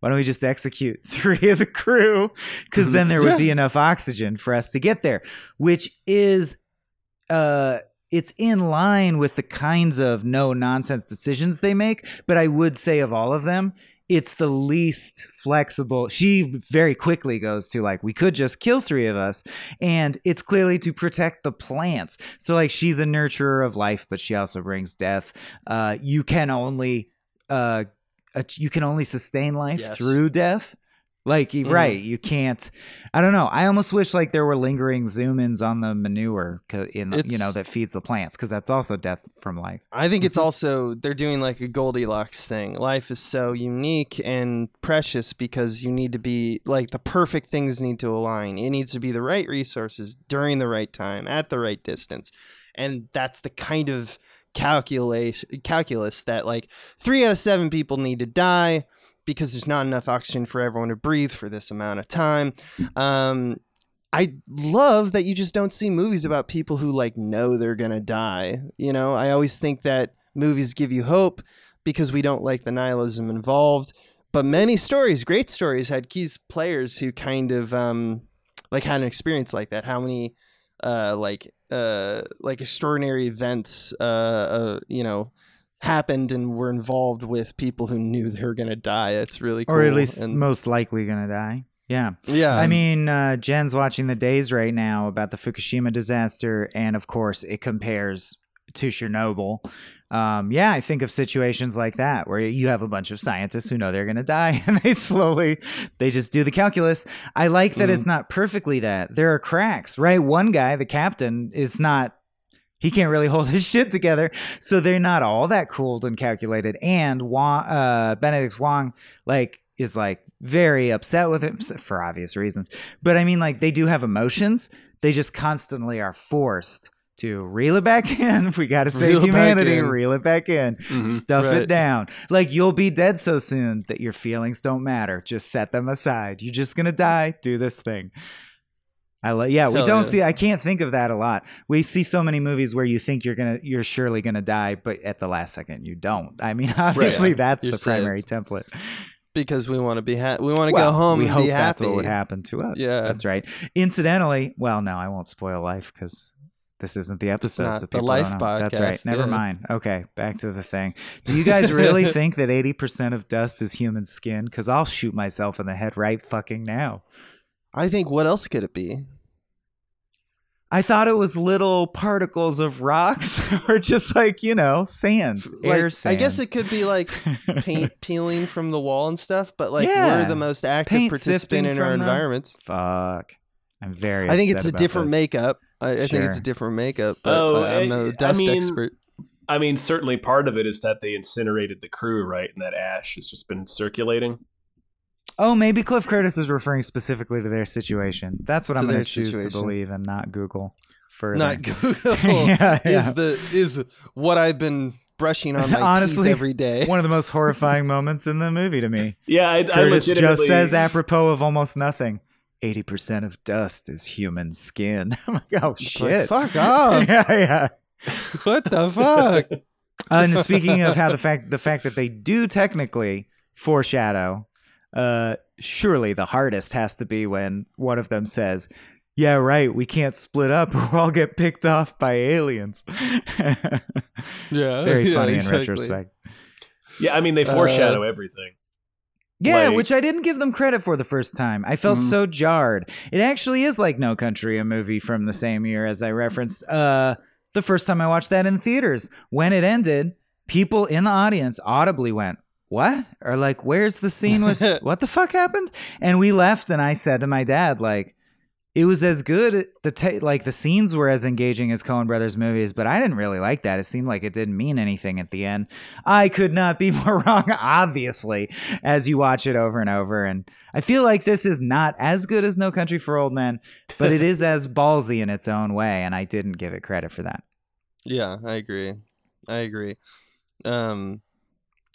why don't we just execute <laughs> three of the crew? Because then there would Yeah. be enough oxygen for us to get there, which is uh it's in line with the kinds of no nonsense decisions they make, but I would say of all of them, it's the least flexible. She very quickly goes to like, we could just kill three of us. And it's clearly to protect the plants. So, like, she's a nurturer of life, but she also brings death. Uh, you can only, uh, ach- you can only sustain life Yes. through death. Like, Mhm. right, you can't. I don't know. I almost wish like there were lingering zoom ins on the manure in the, you know that feeds the plants because that's also death from life. I think Mm-hmm. it's also they're doing like a Goldilocks thing. Life is so unique and precious because you need to be like the perfect things need to align. It needs to be the right resources during the right time at the right distance. And that's the kind of calculate calculus that like 3 out of 7 people need to die because there's not enough oxygen for everyone to breathe for this amount of time. Um I love that you just don't see movies about people who like know they're gonna die. You know, I always think that movies give you hope because we don't like the nihilism involved. But many stories, great stories, had keys players who kind of um like had an experience like that. How many uh like uh like extraordinary events uh, uh you know happened and were involved with people who knew they were gonna die. It's really cool. Or at least and, most likely gonna die. Yeah. yeah. I mean, uh, Jen's watching the days right now about the Fukushima disaster, and of course, it compares to Chernobyl. Um, yeah, I think of situations like that where you have a bunch of scientists who know they're going to die, <laughs> and they slowly they just do the calculus. I like that it's not perfectly that there are cracks, right? One guy, the captain, is not. He can't really hold <laughs> his shit together, so they're not all that cooled and calculated. And Wong, uh, Benedict Wong, like, is like very upset with him for obvious reasons. But I mean, like, they do have emotions. They just constantly are forced to reel it back <laughs> in. We got to save Reel humanity. Reel it back in. Mhm. Stuff it down. Like you'll be dead so soon that your feelings don't matter. Just set them aside. You're just gonna die. Do this thing. I like. Yeah, we don't yeah. see. I can't think of that a lot. We see so many movies where you think you're gonna, you're surely gonna die, but at the last second you don't. I mean, <laughs> obviously yeah. that's You're the saved. primary template. because we want to be ha- we want to Well, go home We hope that's happy. what would happen to us. Yeah. that's right. Incidentally, well, no, I won't spoil life because this isn't the episode. not so the Life don't know. That's right. Never yeah. mind. Okay, back to the thing. Do you guys really <laughs> think that eighty percent of dust is human skin? Because I'll shoot myself in the head right fucking now. I think what else could it be? I thought it was little particles of rocks <laughs> or just like, you know, sand, air sand. I guess it could be like paint <laughs> peeling from the wall and stuff, but like Yeah. we're the most active Paint participant in our from the- environments. Fuck. I'm very I think upset it's a different this. makeup. I, I think it's a different makeup, but Oh, I, I'm I- no I dust mean- expert. I mean, certainly part of it is that they incinerated the crew, right? And that ash has just been circulating. Oh, maybe Cliff Curtis is referring specifically to their situation. That's what To I'm going to choose to believe and not Google further. Not <laughs> Google Yeah, <laughs> yeah. is the is what I've been brushing on my Honestly, teeth every day. <laughs> One of the most horrifying moments in the movie to me. Yeah, I, I Curtis legitimately just says apropos of almost nothing. 80% of dust is human skin. <laughs> I'm like, oh, It's like, shit. fuck <laughs> off! yeah, yeah. what the fuck? <laughs> Uh, and speaking of how the fact the fact that they do technically foreshadow, uh, surely the hardest has to be when one of them says, "Yeah, right. We can't split up, or we'll all get picked off by aliens." Yeah, Very yeah, funny exactly. in retrospect. Yeah, I mean they Uh, foreshadow everything. Yeah, Like- which I didn't give them credit for the first time. I felt Mhm. so jarred. It actually is like No Country, a movie from the same year as I referenced. Uh, the first time I watched that in theaters, when it ended, people in the audience audibly went, "What?" or like, "Where's the scene with <laughs> what the fuck happened?" And we left, and I said to my dad, like. It was as good. The ta like the scenes were as engaging as Coen Brothers movies, but I didn't really like that. It seemed like it didn't mean anything at the end. I could not be <laughs> more wrong, obviously, as you watch it over and over. And I feel like this is not as good as No Country for Old Men, but it is as ballsy in its own way, and I didn't give it credit for that. Yeah, I agree. I agree. Um,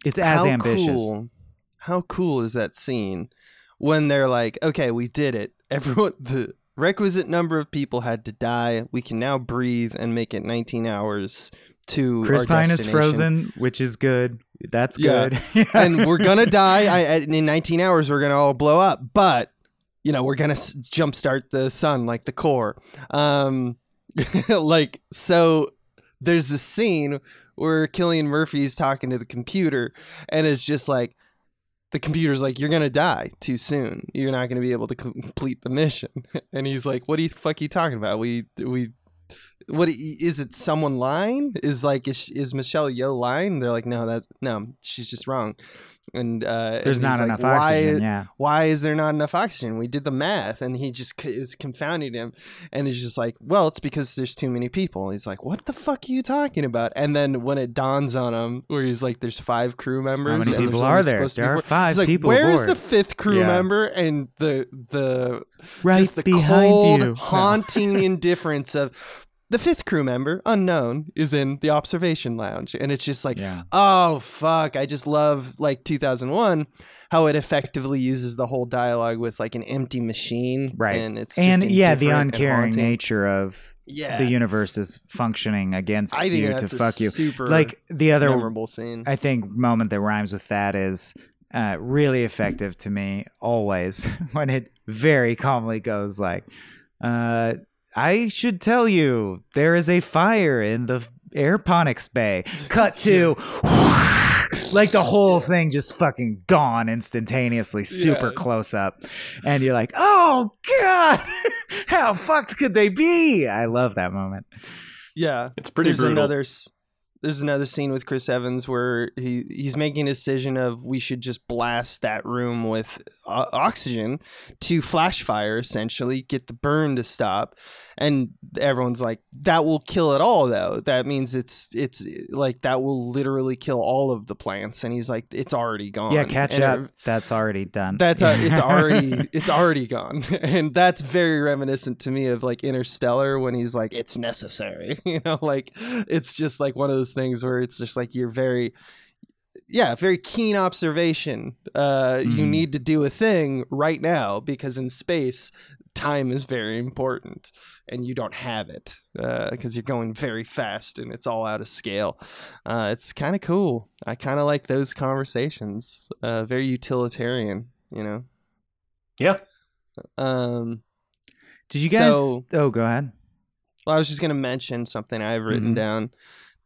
It's as how ambitious. Cool, how cool is that scene when they're like, "Okay, we did it. <laughs> Everyone, the requisite number of people had to die. We can now breathe and make it 19 hours to Chris our Pine is frozen, which is good. That's Yeah. good. <laughs> and <laughs> we're gonna die. I- in 19 hours, we're gonna all blow up. But you know, we're gonna s- jumpstart the sun like the core. Um, <laughs> like so. There's this scene where Cillian Murphy's talking to the computer, and it's just like the computer's like, "You're gonna die too soon. You're not gonna be able to complete the mission." <laughs> And he's like, "What you fuck you talking about? We we." What is it? Someone lying? Is like is, is Michelle Yeoh lying? They're like, no, that no, she's just wrong. And uh, There's and not he's like, enough why, oxygen. Yeah. Why is there not enough oxygen? We did the math, and he just is confounding him. And he's just like, well, it's because there's too many people. He's like, what the fuck are you talking about? And then when it dawns on him, where he's like, there's five crew members. How many people are there? supposed to be There are four. five He's like, people Where's aboard." the fifth crew Yeah. member? And the the Right just the behind cold, you. haunting <laughs> indifference of the fifth crew member, unknown, is in the observation lounge, and it's just like, Yeah. oh fuck! I just love like 2001, how it effectively uses the whole dialogue with like an empty machine, Right. And it's And just yeah, the uncaring nature of Yeah, the universe is functioning against you to fuck you. super Like the other memorable scene. I think moment that rhymes with that is uh, really effective to me always <laughs> when it very calmly goes like, uh, "I should tell you there is a fire in the aeroponics bay." <laughs> Cut to. <laughs> Like the whole thing just fucking gone instantaneously, super Yeah. close up. And you're like, oh God, <laughs> how fucked could they be? I love that moment. yeah, It's pretty there's brutal. another there's another scene with Chris Evans where he he's making a decision of we should just blast that room with uh, oxygen to flash fire essentially get the burn to stop and everyone's like that will kill it all though. That means it's it's like that will literally kill all of the plants. And he's like it's already gone. Yeah, catch And up. it- That's already done. that's uh, it's <laughs> already it's already gone. <laughs> And that's very reminiscent to me of like interstellar when he's like it's necessary. <laughs> You know like it's just like one of those things where it's just like you're very yeah very keen observation uh you Mhm. need to do a thing right now because in space time is very important and you don't have it because you're going very fast and it's all out of scale uh, it's kind of cool i kind of like those conversations uh, very utilitarian you know Yeah. um Did you guys? So- oh, go ahead. well, I was just going to mention something I've written Mhm. down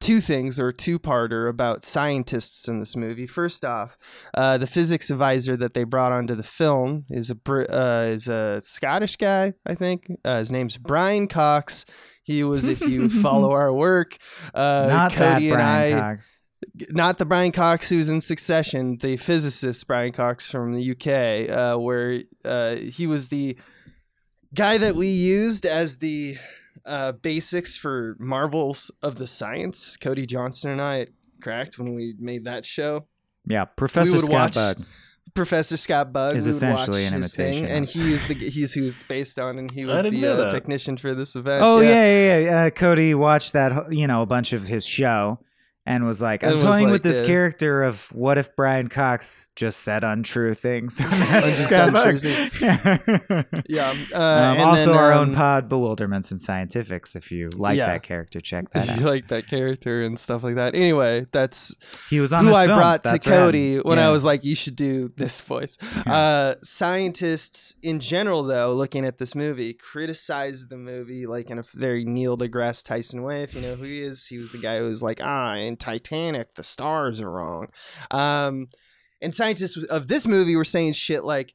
two things or two parter about scientists in this movie. First off, uh, the physics advisor that they brought onto the film is a uh, is a Scottish guy, I think. Uh, his name's Brian Cox. He was, if you <laughs> follow our work, uh, Not that Cody and Brian I, Cox. not the Brian Cox who's in Succession, the physicist Brian Cox from the UK, uh, where uh, he was the guy that we used as the uh, basics for Marvels of the Science. Cody Johnson and I cracked when we made that show. Yeah, Professor Scott watch- Bug. Professor Scott Bug Is we would essentially an his thing, imitation and he is the he's who it's based on, and he was the uh, technician for this event. Oh yeah, yeah, yeah. Uh, Cody watched that, you know, a bunch of his show and was like, "I'm toying like, with this uh, character of what if Brian Cox just said untrue things." <laughs> <laughs> Untrue things. um, <laughs> yeah. Uh, and also, then, our um, own pod, Bewilderments and Scientifics. If you like Yeah. that character, check that If out. you like that character and stuff like that. Anyway, that's He was on who I film. brought to That's rad. Cody when Yeah. I was like, you should do this voice. Uh, scientists in general, though, looking at this movie, criticize the movie like in a very Neil deGrasse Tyson way. If you know who he is, he was the guy who was like, ah, Titanic, the stars are wrong. Um, and scientists of this movie were saying shit like,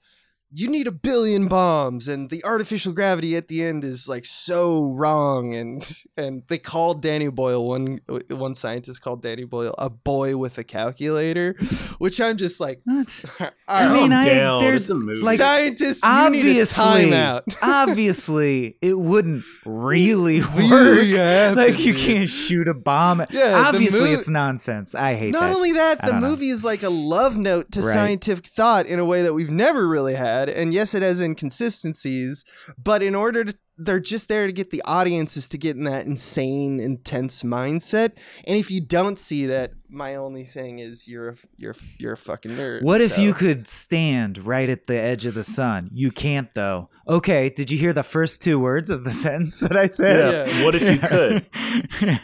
you need a billion bombs and the artificial gravity at the end is like so wrong and <laughs> and they called Danny Boyle one uh, one scientist called Danny Boyle a boy with a calculator <laughs> which I'm just like What? all <laughs> I mean, I- down. there's, It's a movie. like, scientists you need a obviously, timeout obviously, it wouldn't really work. Yeah, like you can't shoot a bomb. Yeah, obviously, mo- it's nonsense. I hate it. Not that. only that, I the don't know. movie is like a love note to Right. scientific thought in a way that we've never really had. And yes, it has inconsistencies, but in order to, they're just there to get the audiences to get in that insane, intense mindset. And if you don't see that, my only thing is you're a, you're you're a fucking nerd. What if So- you could stand right at the edge of the sun? You can't, though. Okay, did you hear the first two words of the <laughs> sentence that I said? Yeah. What if you could? <laughs> Yeah.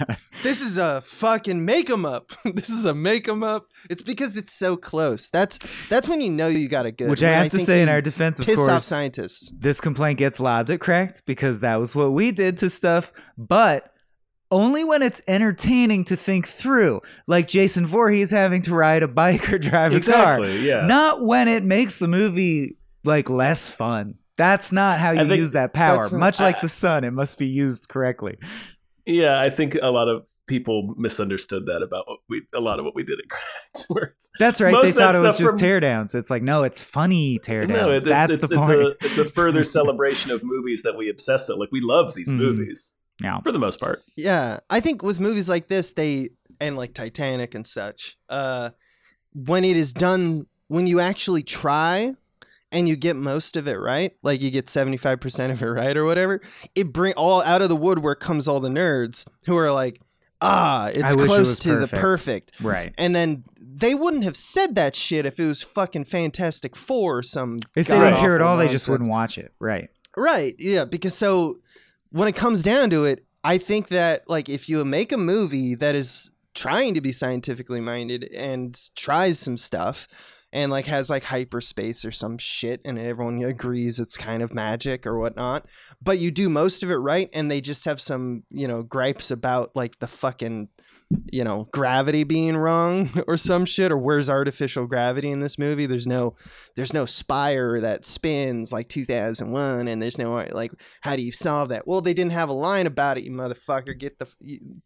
This is a fucking make 'em up. <laughs> this is a make 'em up. It's because it's so close. That's that's when you know you got a good. Which I when have to say in our defense, of piss course, off scientists. this complaint gets lobbed at Cracked because that was what we did to stuff, but only when it's entertaining to think through, like Jason Voorhees having to ride a bike or drive a car. Yeah. Not when it makes the movie like less fun. That's not how you use that power. that's not- Much like I- the sun, it must be used correctly. Yeah, I think a lot of people misunderstood that about what we a lot of what we did at Cracked. Words. That's right. Most they thought it was just from- teardowns. It's like, no, it's funny teardowns. no, it's, That's it's, the it's, point. a it's a further <laughs> celebration of movies that we obsess at. Like we love these Mhm. movies yeah. for the most part. Yeah, I think with movies like this, they and like Titanic and such, uh, when it is done, when you actually try and you get most of it right, like you get seventy five percent of it right or whatever, it bring all out of the woodwork comes all the nerds who are like, ah, it's I wish it close to perfect." the perfect, Right. and then. They wouldn't have said that shit if it was fucking Fantastic Four or some. If they didn't care at god-awful all, they just wouldn't watch it. Right. Right. Yeah. Because so when it comes down to it, I think that like if you make a movie that is trying to be scientifically minded and tries some stuff and like has like hyperspace or some shit and everyone agrees it's kind of magic or whatnot, but you do most of it right and they just have some, you know, gripes about like the fucking you know, gravity being wrong <laughs> or some shit or where's artificial gravity in this movie? There's no there's no spire that spins like 2001 and there's no like how do you solve that? Well they didn't have a line about it you motherfucker. Get the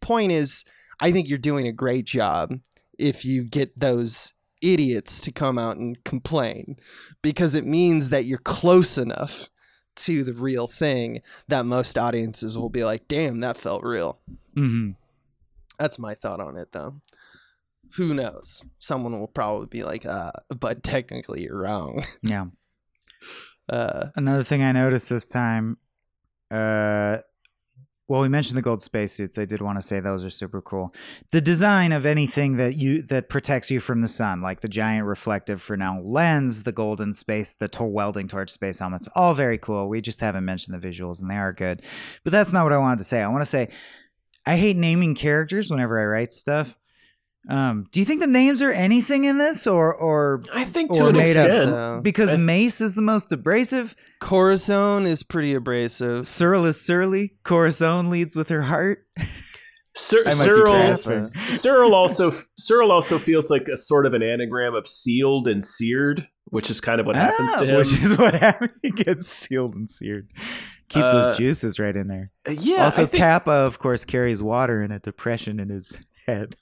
point is i think you're doing a great job if you get those idiots to come out and complain because it means that you're close enough to the real thing that most audiences will be like damn that felt real. Hmm that's my thought on it though who knows someone will probably be like uh but technically you're wrong <laughs> Yeah. uh Another thing I noticed this time, uh, well, we mentioned the gold spacesuits. I did want to say those are super cool. The design of anything that you that protects you from the sun, like the giant reflective Fresnel lens, the golden space, the to- welding torch space helmets, all very cool. We just haven't mentioned the visuals, and they are good. But that's not what I wanted to say. I want to say I hate naming characters whenever I write stuff. Um, do you think the names are anything in this, or or I think Or to an made up extent. so. because I- Mace is the most abrasive? Corazon is pretty abrasive. Cyril is surly. Corazon leads with her heart. Cyril, I might see Cyril, Casper. Cyril also Cyril also feels like a sort of an anagram of sealed and seared, which is kind of what happens Ah, to him. Which is what <laughs> happens. He gets sealed and seared. Keeps Uh, those juices right in there. Uh, yeah, also, think, Kappa, of course, carries water and a depression in his head.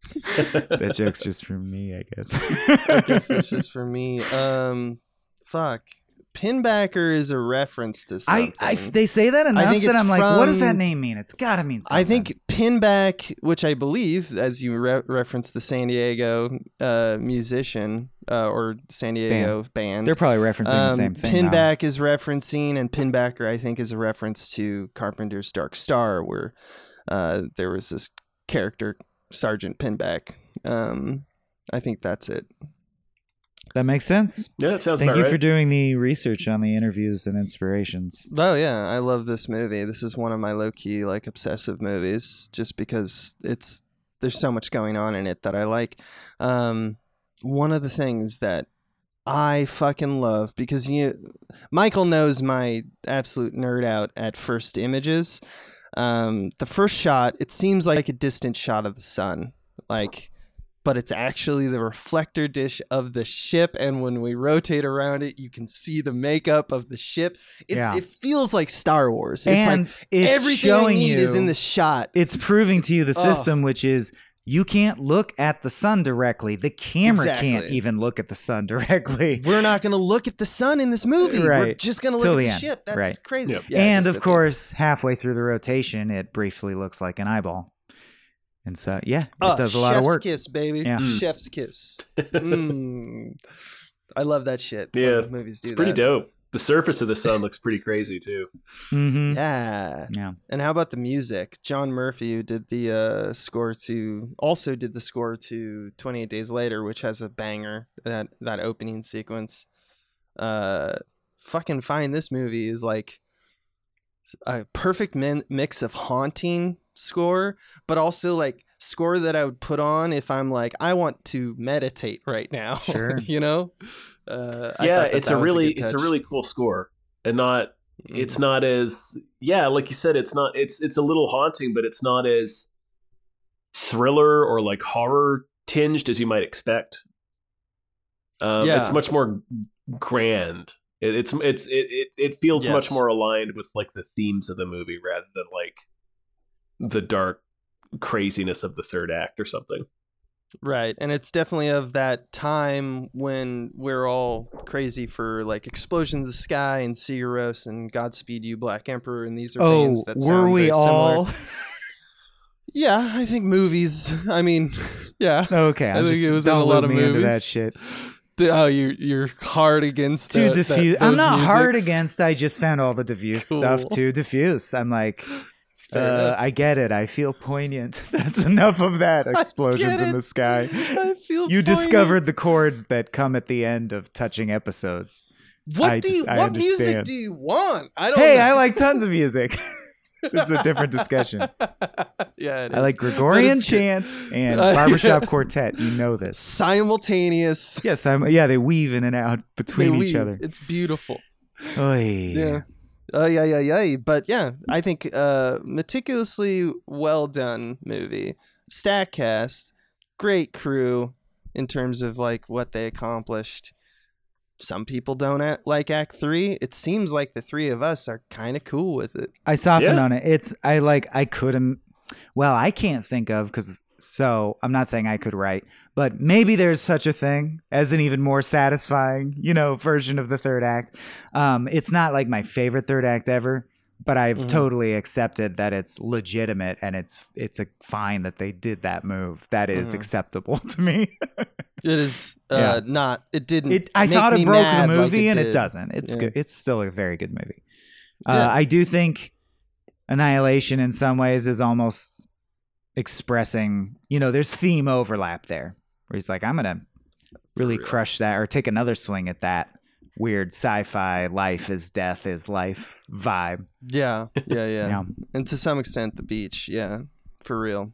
<laughs> that joke's just for me, I guess. I guess that's <laughs> just for me. Um, fuck. Pinbacker is a reference to something. I, they say that enough think that I'm like, what does that name mean? It's got to mean something. I think Pinback, which I believe, as you re- referenced the San Diego uh, musician uh, or San Diego band, they're probably referencing the um, same thing. now. Pinback is referencing, and Pinbacker, I think, is a reference to Carpenter's Dark Star, where uh, there was this character, Sergeant Pinback. Um, I think that's it. That makes sense. yeah, that sounds Thank about you right. for doing the research on the interviews and inspirations. Oh yeah, I love this movie. This is one of my low key like obsessive movies, just because it's there's so much going on in it that I like. Um, one of the things that I fucking love because you, Michael knows my absolute nerd out at first images. Um, the first shot, it seems like a distant shot of the sun, like but it's actually the reflector dish of the ship and when we rotate around it you can see the makeup of the ship it's, Yeah. it feels like star wars it's like it's everything i showing need you, is in the shot It's proving to you the Oh. system, which is you can't look at the sun directly. The camera can't even look at the sun <laughs> directly. we're not going to look at the sun in this movie Right. we're Right. just going to look Till at the the ship that's Right. crazy Yep. Yeah, and of course, halfway through the rotation, it briefly looks like an eyeball. And so, yeah, it Oh, does a lot of work. chef's kiss baby Yeah. Mm. chef's kiss <laughs> Mm. i love that shit when Yeah, movies do It's pretty that. dope. The surface of the sun looks pretty crazy too. hmm yeah Yeah. And how about the music? John Murphy, who did the uh, score to, also did the score to 28 Days Later, which has a banger. That that opening sequence. Uh, fucking find this movie is like a perfect min- mix of haunting score, but also like score that I would put on if I'm like I want to meditate right now. <laughs> Sure. you know. Uh, yeah, thought that it's that a really good it's a really cool score, and not Mhm. it's not as yeah, like you said, it's not it's it's a little haunting, but it's not as thriller or like horror tinged as you might expect. Um, Yeah. it's much more grand. It, it's it's it, it it feels much more aligned with like the themes of the movie rather than like the dark craziness of the third act or something. Right. And it's definitely of that time when we're all crazy for like explosions of the sky and Sigur Rós and Godspeed You Black Emperor and these are Oh, bands that were sound we very similar. all? <laughs> Yeah, I think movies. I mean, <laughs> yeah. Okay, I I'm think just, it was in a lot of me into that movies. shit. Oh, you you're hard against Too diffuse. I'm those not hard against. I just found all the diffuse stuff too diffuse. I'm like, Fair uh. I get it. I feel poignant. <laughs> That's enough of that. Explosions in the sky. I feel You poignant. discovered the chords that come at the end of touching episodes. What I do you, just- what music do you want? I don't Hey, know. I like tons of music. <laughs> <laughs> this is a different discussion. yeah, it I like. Gregorian That is good. chant and barbershop quartet. You know this. simultaneous. Yes, I'm. Yeah, they weave in and out between They each weave. other. It's beautiful. Oy. Yeah. Oh yeah, yeah, yeah. But yeah, I think uh meticulously well done movie. Stack cast, great crew in terms of like what they accomplished. Some people don't act, like Act Three. It seems like the three of us are kind of cool with it. I softened Yeah. on it. It's I like I couldn't. Well, I can't think of because so I'm not saying I could write, but maybe there's such a thing as an even more satisfying, you know, version of the third act. Um, it's not like my favorite third act ever, but I've Mhm. totally accepted that it's legitimate and it's it's a fine that they did that move. That is Mhm. acceptable <laughs> to me. It is uh, Yeah. not. It didn't. It, I make thought me it broke the like movie, and it doesn't. It's Yeah. good. It's still a very good movie. Uh, Yeah. I do think Annihilation, in some ways, is almost expressing. You know, there's theme overlap there, where he's like, "I'm gonna really real. crush that, or take another swing at that weird sci-fi life is death is life vibe." Yeah, yeah, <laughs> yeah, Yeah. And to some extent, the beach. Yeah, for real.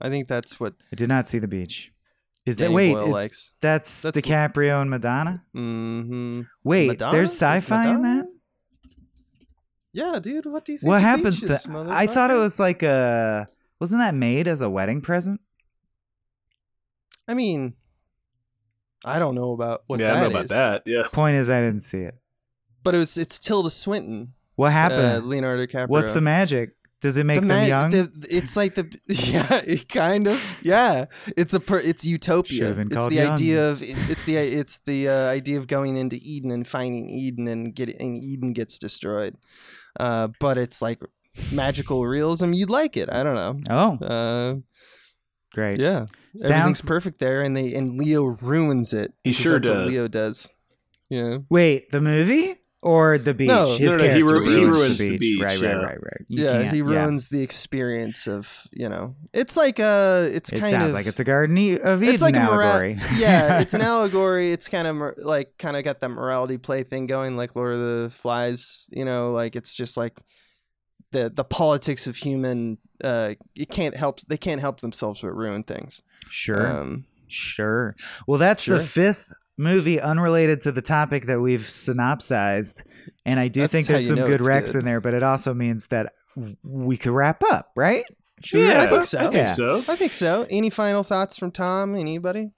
I think that's what I did not see the beach. Is that wait? Boyle it- likes. that's, that's- DiCaprio and Madonna. Mm-hmm. Wait, Madonna? there's sci-fi in that. Yeah, dude. What do you think? What happens beach to? is, I thought it was like a Wasn't that made as a wedding present? I mean, I don't know about what yeah, that don't know about is, that. Yeah. Point is, I didn't see it. but it was it's Tilda Swinton, What uh, happened? Leonardo DiCaprio. What's the magic? Does it make The them ma- young? the- it's like the <laughs> yeah, it kind of yeah. It's a per, it's utopia. Been It's the young. idea of it's the it's the uh, idea of going into Eden and finding Eden and getting Eden gets destroyed. Uh, but it's like magical realism. You'd like it. I don't know. oh, Uh, great. yeah, everything's Sounds. perfect there, and they and Leo ruins it. He sure that's What does. Leo does. Yeah. Wait, the movie or the beach? No, His no, no, he character ru- he ruins, ruins the the beach. beach, Right, yeah. right, right, right. You yeah, he ruins the experience of you know. It's like uh it's It kind sounds of like it's a Garden E- of Eden it's like a mora- allegory. <laughs> yeah, it's an <laughs> allegory. It's kind of mor- like kind of got that morality play thing going, like Lord of the Flies. You know, like it's just like the the politics of human. Uh, you can't help. They can't help themselves but ruin things. sure. Um, Sure. Well, that's Sure. the fifth movie unrelated to the topic that we've synopsized. And I do That's think there's some good it's Rex good. in there, but it also means that we could wrap up, right? Should Yeah, I think so. I think Yeah. so. I think so. Any final thoughts from Tom? Anybody?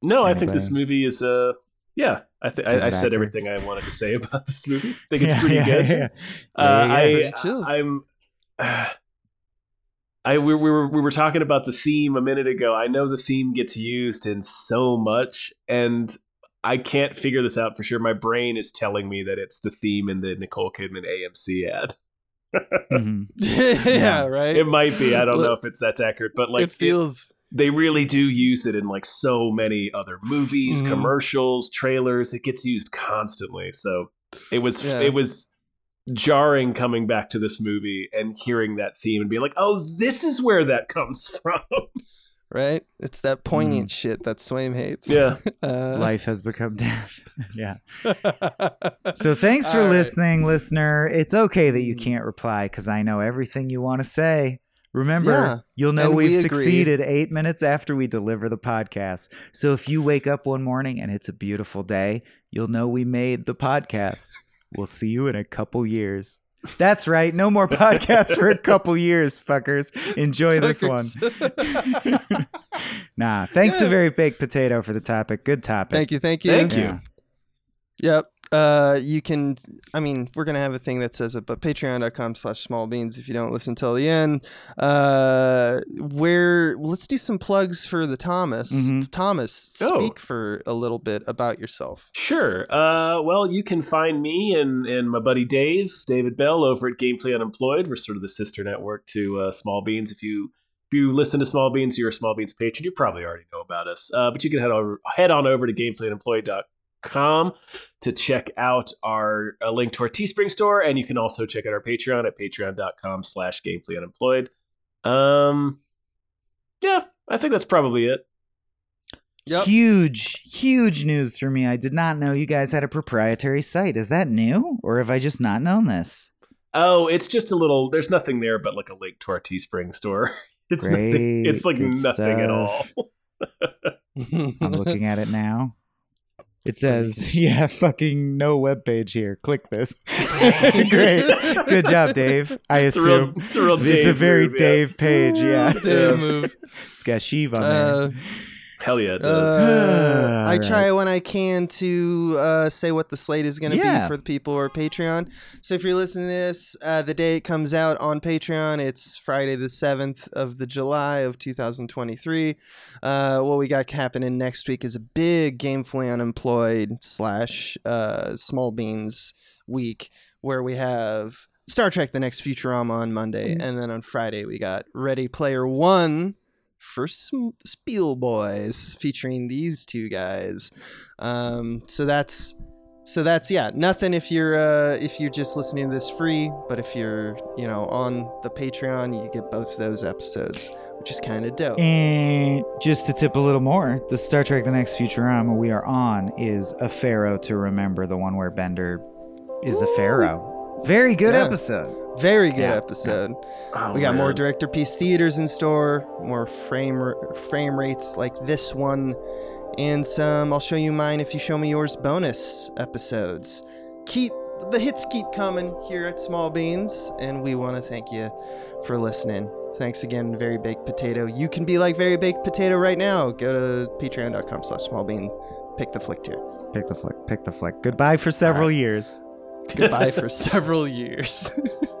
No, I think this movie is uh yeah. I Good I, I said everything I wanted to say <laughs> about this movie. I think it's Yeah, pretty yeah, good. yeah. Uh, I. I'm <sighs> I we, we were we were talking about the theme a minute ago. I know the theme gets used in so much, and I can't figure this out for sure. My brain is telling me that it's the theme in the Nicole Kidman AMC ad. <laughs> <laughs> Mhm. yeah, right. It might be. I don't know if it's that's accurate, but like it feels. They really do use it in like so many other movies, Mhm. commercials, trailers. It gets used constantly. So it was Yeah. it was jarring coming back to this movie and hearing that theme and being like, "Oh, this is where that comes <laughs> from." right. It's that Mm. poignant shit that Swaim hates. yeah. <laughs> Uh, Life has become <laughs> death. yeah. So thanks for All right. listening, listener. It's okay that you Mm. can't reply because I know everything you want to say. Remember, Yeah, you'll know and we've we succeeded eight minutes after we deliver the podcast. So if you wake up one morning and it's a beautiful day, you'll know we made the podcast. We'll see you in a couple years. That's right. No more podcasts for a couple years, fuckers. Enjoy this one. <laughs> nah, thanks to Very Baked Potato for the topic. Good topic. Thank you. Thank you. Thank you. Yep. Uh, you can, I mean, we're going to have a thing that says it, but patreon.com slash small beans if you don't listen till the end. Uh, where, let's do some plugs for the Thomas. Mhm. Thomas, Oh. speak for a little bit about yourself. Sure. Uh, well, you can find me and, and my buddy Dave, David Bell, over at Gamefully Unemployed. We're sort of the sister network to uh, Small Beans. If you if you listen to Small Beans, you're a Small Beans patron. You probably already know about us. Uh, but you can head over head on over to GamefullyUnemployed.com to check out our a link to our Teespring store, and you can also check out our Patreon at patreon.com/slash GamefullyUnemployed. Um, yeah, I think that's probably it. Yep. Huge, huge news for me. I did not know you guys had a proprietary site. Is that new, or have I just not known this? Oh, it's just a little. There's nothing there but like a link to our Teespring store. <laughs> It's nothing. Great, It's like good nothing at all. <laughs> I'm looking at it now. It says, <laughs> "Yeah, fucking no web page here. Click this." <laughs> <laughs> Great, good job, Dave. I It's a real. assume It's a real. Dave. it's a very move, yeah. Dave page. Yeah, Dave move. it's got Shiva on Uh, there. Hell yeah, it does. Uh, I All try when I can to uh, say what the slate is going to Yeah. be for the people or Patreon. So if you're listening to this, uh, the day it comes out on Patreon, it's Friday the 7th of the July of 2023. Uh, what we got happening next week is a big Gamefully Unemployed slash uh, Small Beans week where we have Star Trek The Next Futurama on Monday. And then on Friday, we got Ready Player One for some Spiel Boys featuring these two guys. Um, so that's so that's yeah, nothing if you're uh, if you're just listening to this free, but if you're you know on the Patreon, you get both those episodes, which is kind of dope. And just to tip a little more, the Star Trek: The Next Futurama we are on is a Pharaoh to Remember, the one where Bender is a. Pharaoh. Very good Yeah. episode. Very good Yeah, episode. Oh, we got more director piece theaters in store, more frame frame rates like this one, and some. I'll show you mine if you show me yours. Bonus episodes. Keep the hits keep coming here at Small Beans, and we want to thank you for listening. Thanks again, Very Baked Potato. You can be like Very Baked Potato right now. Go to patreon.com slash smallbean. Pick the flick tier. Pick the flick. Pick the flick. Goodbye for several years. Goodbye for several years. <laughs>